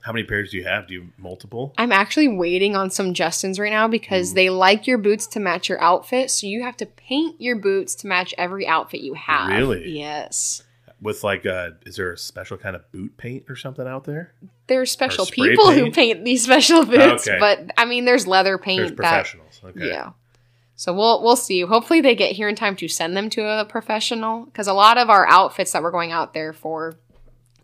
how many pairs do you have? Do you have multiple? I'm actually waiting on some Justins right now because Ooh. they like your boots to match your outfit, so you have to paint your boots to match every outfit you have. Really? Yes. With like uh is there a special kind of boot paint or something out there? There's special spray people who paint? paint these special boots, Okay. but I mean, there's leather paint There's that professionals. Okay. Yeah. So we'll we'll see. Hopefully they get here in time to send them to a professional because a lot of our outfits that we're going out there for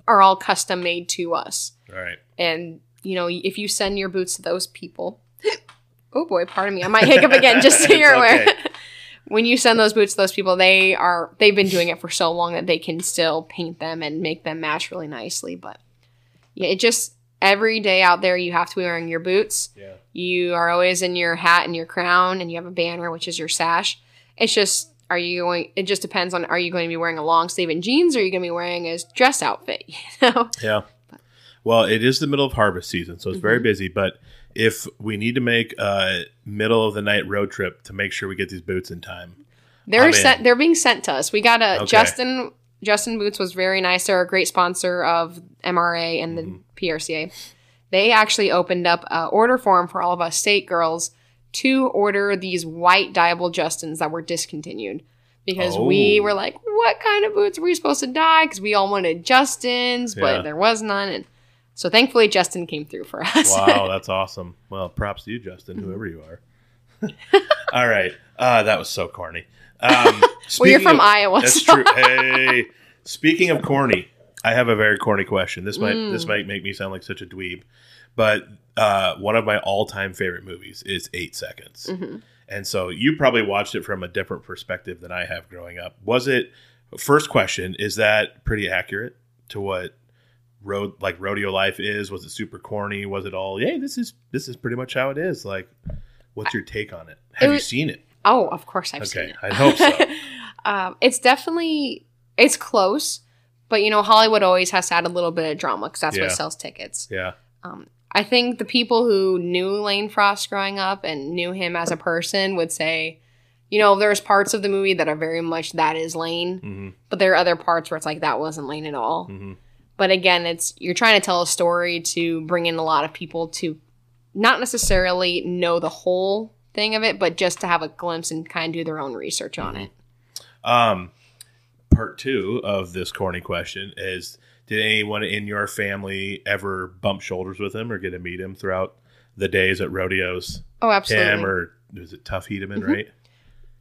are all custom made to us. All right. And you know, if you send your boots to those people, oh boy, pardon me, I might hiccup again just so you're aware. okay. when you send those boots to those people, they are they've been doing it for so long that they can still paint them and make them match really nicely. But yeah, it just every day out there you have to be wearing your boots. Yeah. You are always in your hat and your crown, and you have a banner, which is your sash. It's just, are you going? It just depends on, are you going to be wearing a long sleeve and jeans, or are you going to be wearing a dress outfit? You know, Yeah. Well, it is the middle of harvest season, so it's very Mhm. busy. But if we need to make a middle of the night road trip to make sure we get these boots in time, they're sent. They're being sent to us. We got a Okay. Justin. Justin Boots was very nice. They're a great sponsor of MRA and the Mhm. PRCA. They actually opened up a order form for all of us state girls to order these white dyeable Justins that were discontinued. because we Oh. were like, what kind of boots were we supposed to dye? Because we all wanted Justin's, but Yeah. there was none. And so thankfully, Justin came through for us. Wow, that's awesome. Well, props to you, Justin, whoever you are. All right. Uh, that was so corny. Um, well, you're from of- Iowa. That's so- true. Hey, speaking of corny, I have a very corny question. This might Mm. this might make me sound like such a dweeb, but uh, one of my all time favorite movies is Eight Seconds, Mhm. and so you probably watched it from a different perspective than I have growing up. Was it? First question: Is that pretty accurate to what? Road like rodeo life is was it super corny was it all yeah this is this is pretty much how it is like what's your take on it have you was- seen it Oh, of course I've seen okay it. I hope so um, it's definitely it's close, but you know Hollywood always has to add a little bit of drama because that's Yeah. what sells tickets. yeah Um, I think the people who knew Lane Frost growing up and knew him as a person would say, you know, there's parts of the movie that are very much that is Lane, hmm but there are other parts where it's like that wasn't Lane at all. hmm But again, it's you're trying to tell a story to bring in a lot of people to not necessarily know the whole thing of it, but just to have a glimpse and kind of do their own research on it. Um, part two of this corny question is: Did anyone in your family ever bump shoulders with him or get to meet him throughout the days at rodeos? Oh, absolutely. Him or was it Tuff Hedeman? Mhm. Right?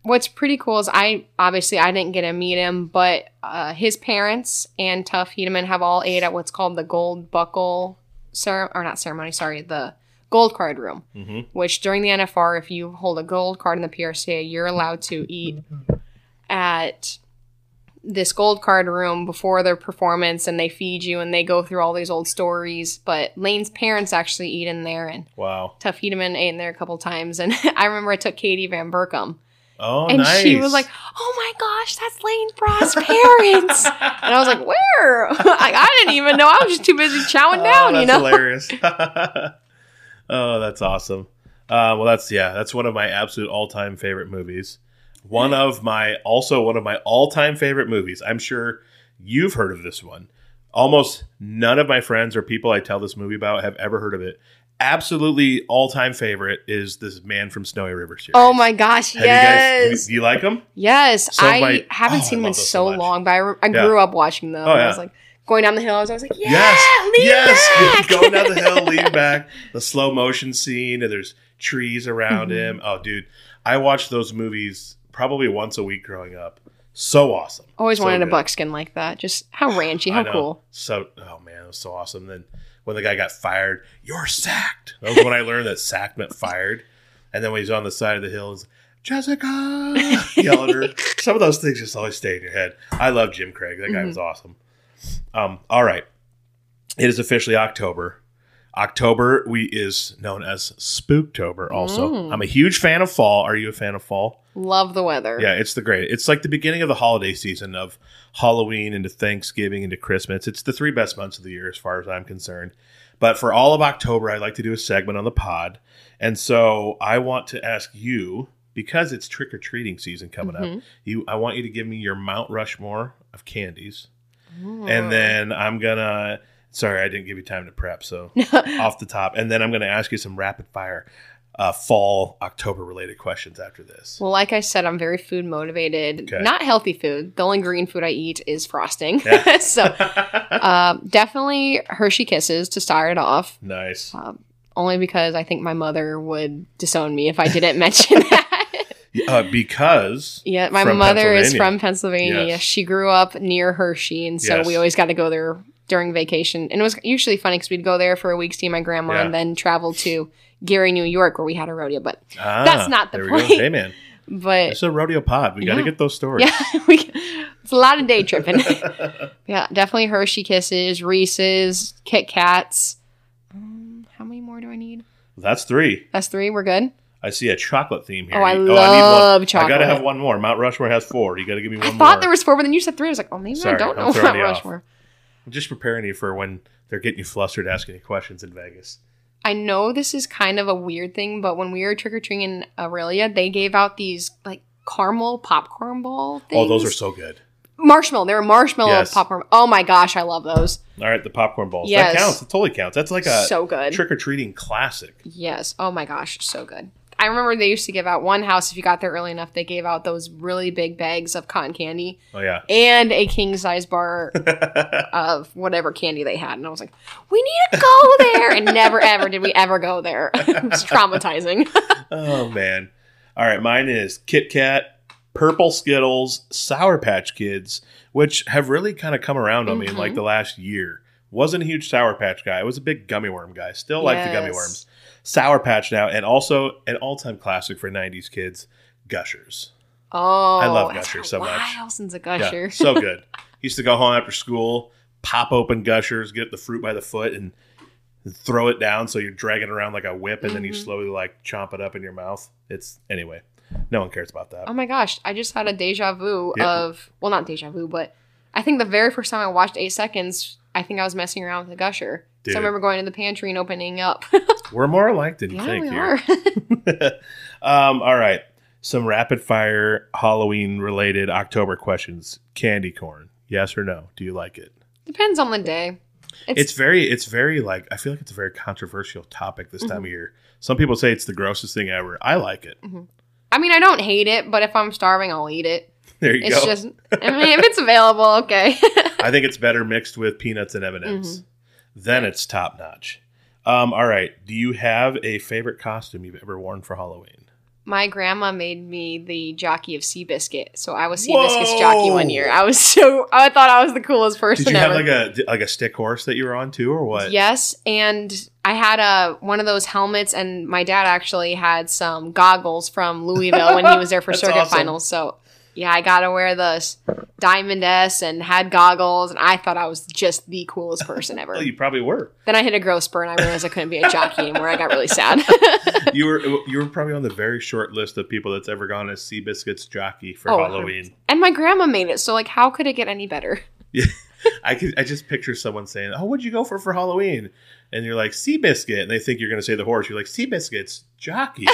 What's pretty cool is I obviously I didn't get to meet him, but uh, his parents and Tuff Hedeman have all ate at what's called the Gold Buckle cere- or not ceremony, sorry, the Gold Card Room. hmm Which during the NFR, if you hold a gold card in the PRCA, you're allowed to eat at this gold card room before their performance, and they feed you and they go through all these old stories. But Lane's parents actually eat in there, and Wow. Tuff Hedeman ate in there a couple times. And I remember I took Katie Van Berkham Oh, and nice. she was like, "Oh my gosh, that's Lane Frost's parents!" and I was like, "Where?" I, I didn't even know. I was just too busy chowing Oh, down, you know. hilarious. oh, that's awesome. Uh, well, that's yeah, that's one of my absolute all-time favorite movies. One of my also one of my all-time favorite movies. I'm sure you've heard of this one. Almost none of my friends or people I tell this movie about have ever heard of it. Absolutely all-time favorite is this Man from Snowy River series. Oh my gosh, Have you guys? yes, do you like him? yes. Of I my- haven't oh, I seen them in so so much. long, but I, re- I Yeah. grew up watching them. Oh, I yeah. was like going down the hill. I was always like, "Yeah, yes, lean yes. back." Going down the hill, lean back. The slow motion scene, and there's trees around Mhm. him. Oh, dude, I watched those movies probably once a week growing up. So awesome. Always So wanted a buckskin like that. Just how ranchy, how cool. So, oh man, it was so awesome. Then when the guy got fired, you're sacked. That was when I learned that sacked meant fired. And then when he's on the side of the hill, he's Jessica, yell at her. Some of those things just always stay in your head. I love Jim Craig. That guy Mhm. was awesome. Um, all right, it is officially October. October we is known as Spooktober. Also, Mm. I'm a huge fan of fall. Are you a fan of fall? Love the weather. Yeah, it's the great. It's like the beginning of the holiday season of Halloween into Thanksgiving into Christmas. It's the three best months of the year as far as I'm concerned. But for all of October, I like to do a segment on the pod. And so I want to ask you because it's trick or treating season coming up. Mhm. You I want you to give me your Mount Rushmore of candies. And then I'm going to sorry, I didn't give you time to prep, so off the top. And then I'm going to ask you some rapid fire uh, fall October related questions after this. Well, like I said, I'm very food motivated. Okay. Not healthy food. The only green food I eat is frosting. Yeah. so, uh, definitely Hershey Kisses to start it off. nice. Um, only because I think my mother would disown me if I didn't mention that. Uh, because yeah, my mother is from Pennsylvania. Yes. She grew up near Hershey, and so Yes. we always got to go there during vacation. And it was usually funny because we'd go there for a week, see my grandma, Yeah. and then travel to Gary, New York, where we had a rodeo. But ah, That's not the there we go. point. Hey man, but it's a rodeo pod. We got to get those stories. yeah, we, it's a lot of day tripping. Yeah, definitely Hershey Kisses, Reese's, Kit Kats. Um, how many more do I need? That's three. That's three. We're good. I see a chocolate theme here. Oh, I You- love I chocolate. gotta have one more. Mount Rushmore has four. You gotta give me one I more. thought there was four, but then you said three. I was like, oh, maybe Sorry, I don't know Mount you off. I'm just preparing you for when they're getting you flustered asking you questions in Vegas. I know this is kind of a weird thing, but when we were trick or treating in Aurelia, they gave out these like caramel popcorn ball things. Oh, those are so good. marshmallow. They were marshmallow Yes. popcorn. Oh my gosh, I love those. All right, the popcorn balls. Yes. That counts. It totally counts. That's like a so good. trick or treating classic. yes. Oh my gosh, so good. I remember they used to give out one house if you got there early enough. They gave out those really big bags of cotton candy Oh yeah. and a king size bar of whatever candy they had, and I was like, we need to go there, and never ever did we ever go there. it was traumatizing. oh man. All right, mine is Kit Kat, Purple Skittles, Sour Patch Kids, which have really kind of come around on me in like Mhm. the last year. Wasn't a huge Sour Patch guy. I was a big gummy worm guy. Still like the gummy worms. Sour Patch now, and also an all-time classic for '90s kids, Gushers. Oh, I love Gushers so much. since a Yeah, gusher. so good. Used to go home after school, pop open Gushers, get the fruit by the foot, and throw it down so you're dragging it around like a whip, and then you Mhm. slowly like chomp it up in your mouth. It's anyway. No one cares about that. Oh my gosh, I just had a deja vu Yeah. of well, not deja vu, but I think the very first time I watched Eight Seconds, I think I was messing around with a gusher. Dude. So I remember going to the pantry and opening up. We're more alike than you yeah, think we here. are. um, all right. Some rapid fire Halloween related October questions. Candy corn. Yes or no? Do you like it? Depends on the day. It's, It's, very it's very like I feel like it's a very controversial topic this Mm-hmm. time of year. Some people say it's the grossest thing ever. I like it. I mean, I don't hate it, but if I'm starving, I'll eat it. There you It's go. just, I mean, if it's available, okay. I think it's better mixed with peanuts and M&Ms. Mm-hmm. Then it's top notch. Um, all right. Do you have a favorite costume you've ever worn for Halloween? My grandma made me the jockey of Seabiscuit, so I was Whoa! Seabiscuit's jockey one year. I was so I thought I was the coolest person ever. Did you have ever. like a like a stick horse that you were on too, or what? Yes, and I had a one of those helmets, and my dad actually had some goggles from Louisville when he was there for That's circuit awesome. finals. So yeah, I got to wear the Diamond S and had goggles, and I thought I was just the coolest person ever. Well, you probably were. then I hit a growth spurt, and I realized I couldn't be a jockey anymore. I got really sad. You were you were probably on the very short list of people that's ever gone as Seabiscuit's jockey for Oh, Halloween. and my grandma made it, so like, how could it get any better? Yeah, I could I just picture someone saying, "Oh, what'd you go for for Halloween?" And you're like Seabiscuit, and they think you're going to say the horse. You're like Seabiscuit's jockey.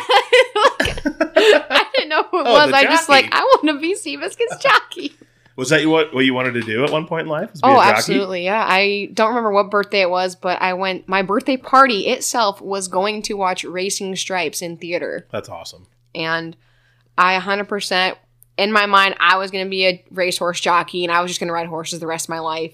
Didn't know who it Oh, was. I just like I want to be Seabiscuit's jockey. Was that what what you wanted to do at one point in life? Oh, absolutely. Yeah. I don't remember what birthday it was, but I went, my birthday party itself was going to watch Racing Stripes in theater. That's awesome. And I 100%, in my mind, I was going to be a racehorse jockey and I was just going to ride horses the rest of my life.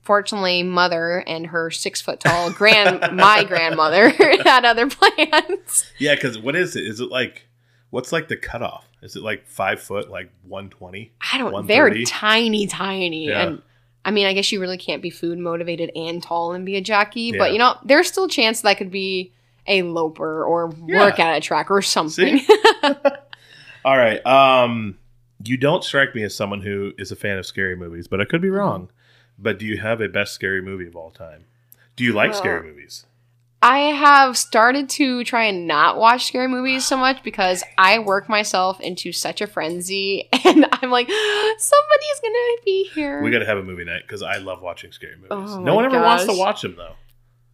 Fortunately, mother and her six foot tall grand, my grandmother had other plans. Yeah, because what is it? Is it like what's like the cutoff? Is it like five foot, like one twenty? I don't, they're tiny, tiny. Yeah. And I mean, I guess you really can't be food motivated and tall and be a jockey, Yeah. but you know, there's still a chance that I could be a loper or Yeah. work at a track or something. All right. Um, you don't strike me as someone who is a fan of scary movies, but I could be Mm-hmm. wrong. But do you have a best scary movie of all time? Do you like Uh, scary movies? I have started to try and not watch scary movies so much because I work myself into such a frenzy and I'm like, somebody's gonna be here. We got to have a movie night because I love watching scary movies. Oh no one ever wants to watch them though.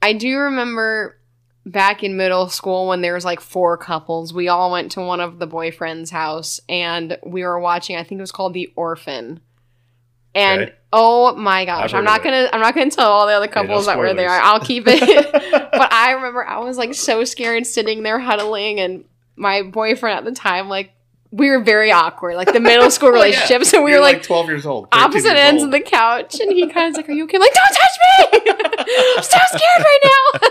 I do remember back in middle school when there was like four couples. We all went to one of the boyfriend's house and we were watching. I think it was called The Orphan. And Okay. oh my gosh, I'm not gonna I'm not gonna tell all the other couples that were there. I'll keep it. but I remember I was like so scared sitting there huddling and my boyfriend at the time like we were very awkward, like the middle school Oh, yeah. So we You're were like twelve years old, opposite years ends old. of the couch, and he kind of like, "Are you okay?" I'm like, "Don't touch me! I'm so scared right now."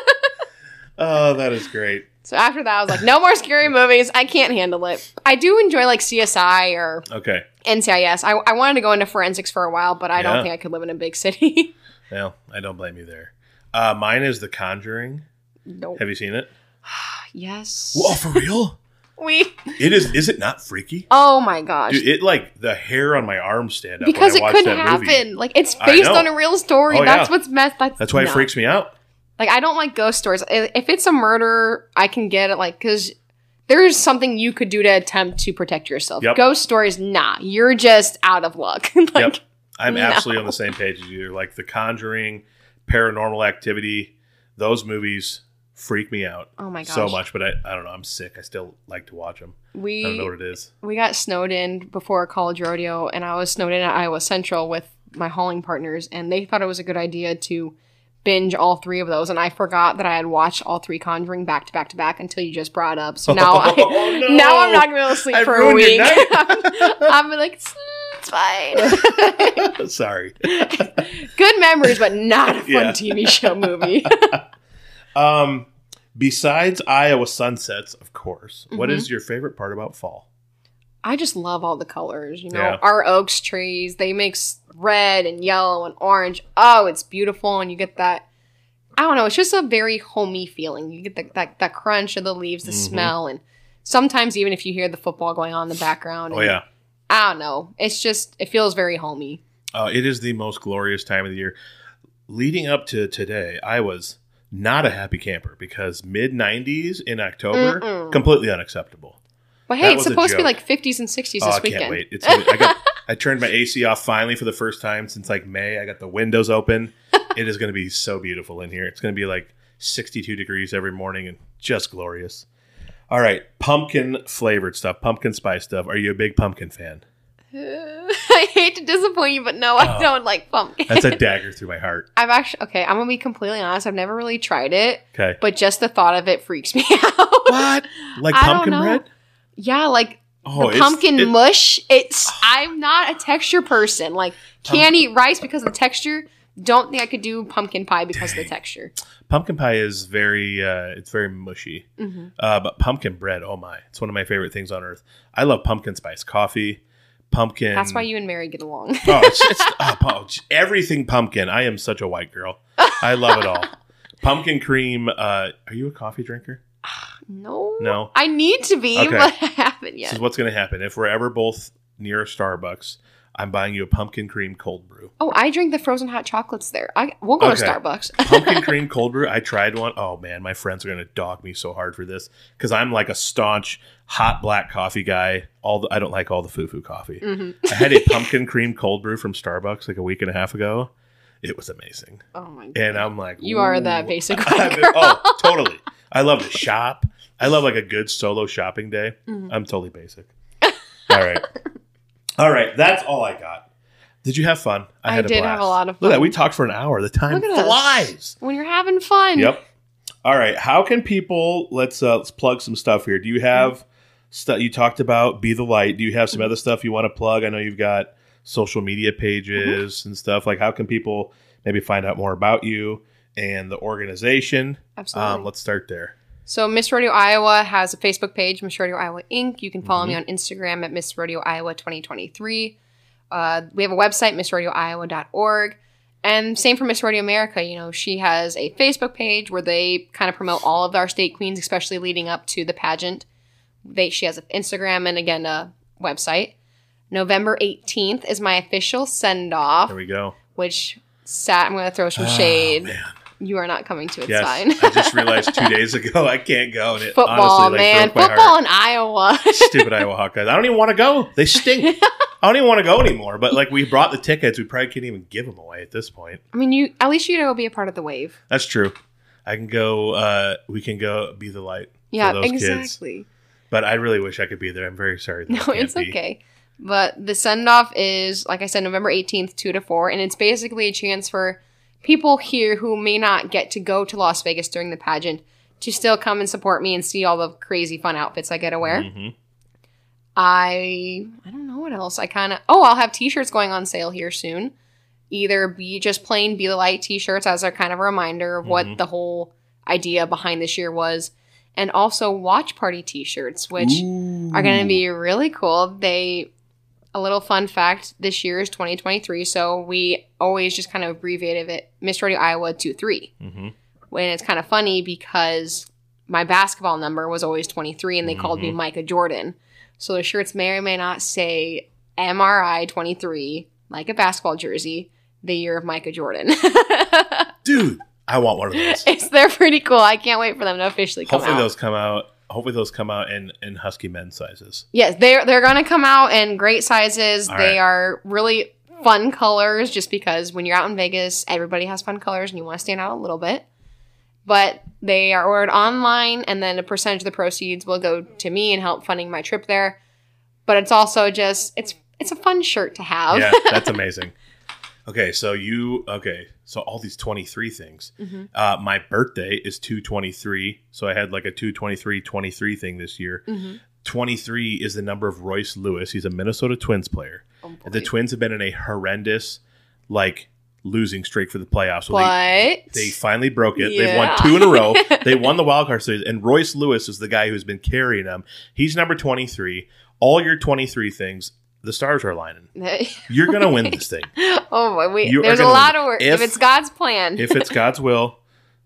Oh, that is great. So after that, I was like, "No more scary movies. I can't handle it." I do enjoy like CSI or Okay. NCIS. I, I wanted to go into forensics for a while, but I Yeah. don't think I could live in a big city. Well, I don't blame you there. Uh, mine is The Conjuring. nope. Have you seen it? Yes. Whoa, for real? We. It is. Is it not freaky? Oh my gosh. Dude, it like the hair on my arm stand up because when I it watched could that happen. movie. Like it's I based know. on a real story. Oh, that's yeah. what's messed. That's That's why no. it freaks me out. Like I don't like ghost stories. If it's a murder, I can get it. Like because there's something you could do to attempt to protect yourself. Yep. Ghost stories, nah. You're just out of luck. like Yep. I'm No. absolutely on the same page as you. Like The Conjuring, Paranormal Activity, those movies freak me out oh my gosh, so much. But I, I don't know. I'm sick. I still like to watch them. I don't know what it is. we got snowed in before college rodeo, and I was snowed in at Iowa Central with my hauling partners, and they thought it was a good idea to binge all three of those, and I forgot that I had watched all three Conjuring back to back to back until you just brought up. So now, I, Oh, no. now I'm not gonna be able to sleep I for a week. I'm like, it's, it's fine. Sorry. Good memories, but not a fun Yeah. TV show movie. Um, besides Iowa sunsets, of course, what Mhm. is your favorite part about fall? I just love all the colors. You know, Yeah. our oaks trees, they mix red and yellow and orange. Oh, it's beautiful. And you get that, I don't know, it's just a very homey feeling. You get the, that, that crunch of the leaves, the Mhm. smell. And sometimes even if you hear the football going on in the background. Oh and yeah, I don't know. It's just, it feels very homey. uh, it is the most glorious time of the year. Leading up to today, I was not a happy camper because mid 90s in October, Mm-mm. completely unacceptable. But That hey, it's supposed to be like 50s and 60s Oh, this I weekend. can't wait! It's I got I turned my AC off finally for the first time since like May. I got the windows open. it is going to be so beautiful in here. It's going to be like 62 degrees every morning and just glorious. All right, pumpkin flavored stuff, pumpkin spice stuff. Are you a big pumpkin fan? I hate to disappoint you, but no, I Oh. don't like pumpkin. That's a dagger through my heart. I've actually, okay, I'm gonna be completely honest. I've never really tried it. Okay. but just the thought of it freaks me out. What? Like I pumpkin bread? Yeah, like Oh, the pumpkin it- mush. It's I'm not a texture person. Like can't eat rice because of the texture. Don't think I could do pumpkin pie because of the texture. Pumpkin pie is very uh, it's very mushy. hmm Uh, but pumpkin bread, oh my, it's one of my favorite things on earth. I love pumpkin spice coffee, pumpkin. That's why you and Mary get along. Oh, it's, it's oh, everything pumpkin. I am such a white girl. I love it all. pumpkin cream. Uh, are you a coffee drinker? no, No. I need to be, Okay. but I haven't yet. This is what's going to happen. If we're ever both near a Starbucks, I'm buying you a pumpkin cream cold brew. Oh, I drink the frozen hot chocolates there. I we'll go Okay. to Starbucks. Pumpkin cream cold brew. I tried one. Oh man, my friends are going to dog me so hard for this because I'm like a staunch hot black coffee guy. All the, I don't like all the foo foo coffee. hmm I had a pumpkin cream cold brew from Starbucks like a week and a half ago. It was amazing. Oh my god. And I'm like, You are that basic girl. oh, totally. I love to shop. I love like a good solo shopping day. Mhm. I'm totally basic. All right. All right. That's all I got. Did you have fun? I had did have a lot of Look at that. fun. We talked for an hour. The time at us. flies. When you're having fun. Yep. All right. How can people let's uh let's plug some stuff here. Do you have stuff you talked about be the light? Do you have some other stuff you want to plug? I know you've got social media pages and stuff. Like how can people maybe find out more about you and the organization? Absolutely. Um, let's start there. So Miss Rodeo Iowa has a Facebook page, Miss Rodeo Iowa Inc. You can follow Mm-hmm. me on Instagram at Miss Rodeo Iowa 2023. Uh, we have a website, missrodeoiowa.org. And same for Miss Rodeo America. You know, she has a Facebook page where they kind of promote all of our state queens, especially leading up to the pageant. They she has an Instagram and again a website. November 18th is my official send off, There we go. which sat I'm gonna throw some Oh, shade. man. You are not coming to it, Yes, fine. I just realized two days ago I can't go, and it Football, honestly like man. Football in Iowa. Stupid Iowa Hawkeyes. I don't even want to go. They stink. I don't even want to go anymore. But like we brought the tickets, we probably can't even give them away at this point. I mean, you at least you go be a part of the wave. That's true. I can go. uh We can go be the light. Yeah, those kids. exactly. But I really wish I could be there. I'm very sorry. No, it's be. okay. But the send off is, like I said, November 18th, 2 to 4. And it's basically a chance for people here who may not get to go to Las Vegas during the pageant to still come and support me and see all the crazy fun outfits I get to wear. Mhm. I I don't know what else. I kind of oh, I'll have t-shirts going on sale here soon. Either be just plain be the light t-shirts as a kind of a reminder of Mhm. what the whole idea behind this year was, and also watch party t-shirts, which are going to be really cool. They a little fun fact: this year is 2023, so we always just kind of abbreviated it Miss Rodeo Iowa 23. Mhm. When it's kind of funny because my basketball number was always 23, and they called me. Micah Jordan. So the shirts may or may not say MRI 23, like a basketball jersey, the year of Micah Jordan. dude. I want one of those. it's they're pretty cool. I can't wait for them to officially come Hopefully out. those come out. Hopefully those come out in in husky men's sizes. Yes, they're they're gonna come out in great sizes. All they right. are really fun colors, just because when you're out in Vegas, everybody has fun colors, and you want to stand out a little bit. But they are ordered online, and then a percentage of the proceeds will go to me and help funding my trip there. But it's also just it's it's a fun shirt to have. Yeah, that's amazing. Okay, so you okay? So all these twenty three things. hmm Uh, my birthday is two twenty three, so I had like a 223 23 thing this year. hmm Twenty three is the number of Royce Lewis. He's a Minnesota Twins player. Oh, the. Twins have been in a horrendous, like losing streak for the playoffs. So But they, they finally broke it. They've won two in a row. they won the wild card series, and Royce Lewis is the guy who's been carrying them. He's number twenty three. All your twenty three things, the stars are aligning. You're gonna win this thing oh wait. You There's a lot of work. If- If, it's God's plan. if it's God's will.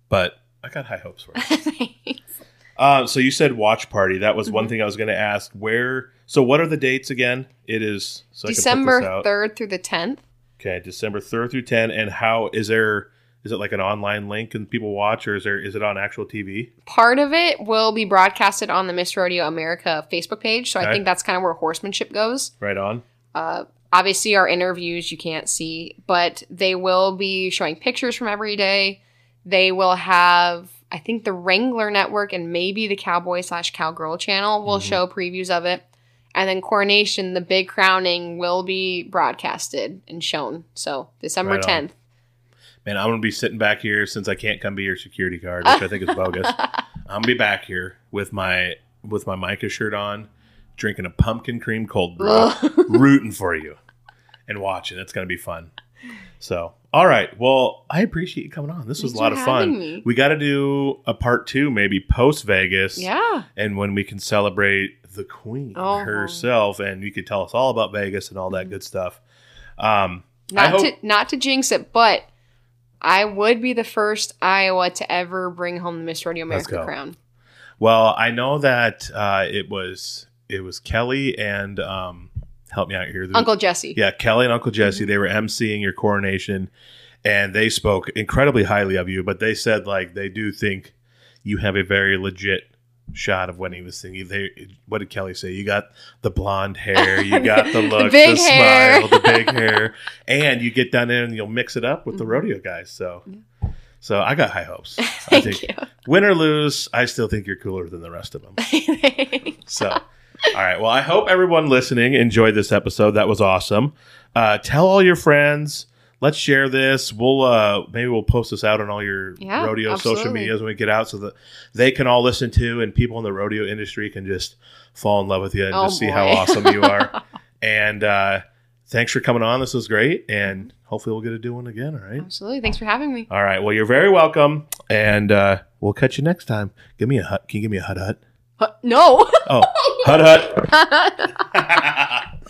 But I got high hopes for it. Uh, so you said watch party. That was one Mhm. thing I was going to ask. Where? So what are the dates again? It is so I can put this December third through the tenth. Okay, December third through ten. And how is there? Is it like an online link and people watch, or is there? Is it on actual TV? Part of it will be broadcasted on the Miss Rodeo America Facebook page. So Okay. I think that's kind of where horsemanship goes. Right on. Uh, obviously, our interviews you can't see, but they will be showing pictures from every day. They will have, I think, the Wrangler Network and maybe the Cowboy slash Cowgirl channel will Mhm. show previews of it. And then Coronation, the big crowning, will be broadcasted and shown. So December Right 10th. Man, I'm gonna be sitting back here since I can't come be your security guard, which I think is bogus. I'm gonna be back here with my with my Micah shirt on, drinking a pumpkin cream cold brew, rooting for you, and watching. It's gonna be fun. So, all right. Well, I appreciate you coming on. This was a lot of fun. me. We got to do a part two, maybe post Vegas, yeah. and when we can celebrate the Queen Oh. herself, and you could tell us all about Vegas and all that Mhm. good stuff. Um, Not hope- to not to jinx it, but I would be the first Iowa to ever bring home the Miss Rodeo America crown. Well, I know that uh, it was it was Kelly and um, help me out here. The- Uncle Jesse. yeah, Kelly and Uncle Jesse. Mhm. They were emceeing your coronation, and they spoke incredibly highly of you. But they said like they do think you have a very legit shot of winning this thing. They, what did Kelly say? You got the blonde hair, you got the The look, the, hair. smile, the big hair, and you get down there and you'll mix it up with the Mhm. rodeo guys. So, so I got high hopes. I Thank think you. win or lose, I still think you're cooler than the rest of them. So, all right. Well, I hope everyone listening enjoyed this episode. That was awesome. Uh, tell all your friends. Let's share this. We'll uh, maybe we'll post this out on all your Yeah, rodeo social medias when we get out, so that they can all listen to, and people in the rodeo industry can just fall in love with you and Oh, just see how awesome you are. and uh, thanks for coming on. This was great, and hopefully we'll get to do one again. All right. Absolutely. Thanks for having me. All right. Well, you're very welcome, and uh, we'll catch you next time. Give me a hut. Can you give me a hut hut? No. Oh, hut hut.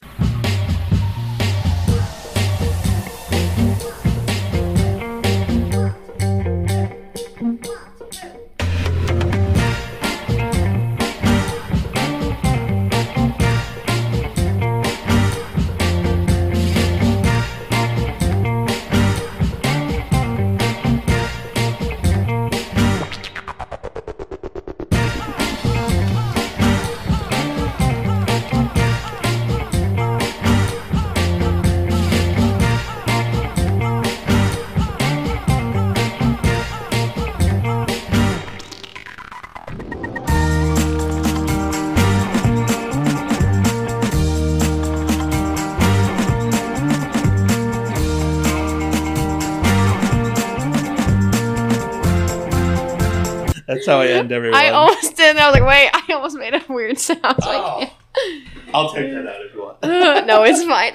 That's how I end everyone. I almost did. and I was like, wait, I almost made a weird sound. So Oh. I I'll take that out if you want. no, it's fine.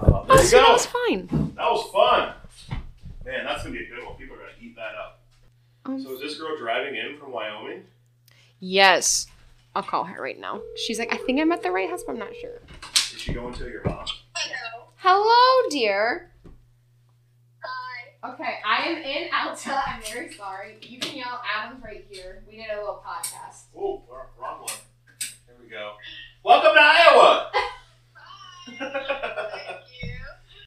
Oh, oh, there you so that go. was fine. That was fun. Man, that's gonna be a good one. People are gonna eat that up. Um, So is this girl driving in from Wyoming? yes. I'll call her right now. She's like, I think I'm at the right house, but I'm not sure. Is she going to your mom? Hello. Hello, dear. Okay, I am in Alta. I'm very sorry. You can yell Adam's right here. We did a little podcast. Ooh, wrong one. Here we go. Welcome to Iowa!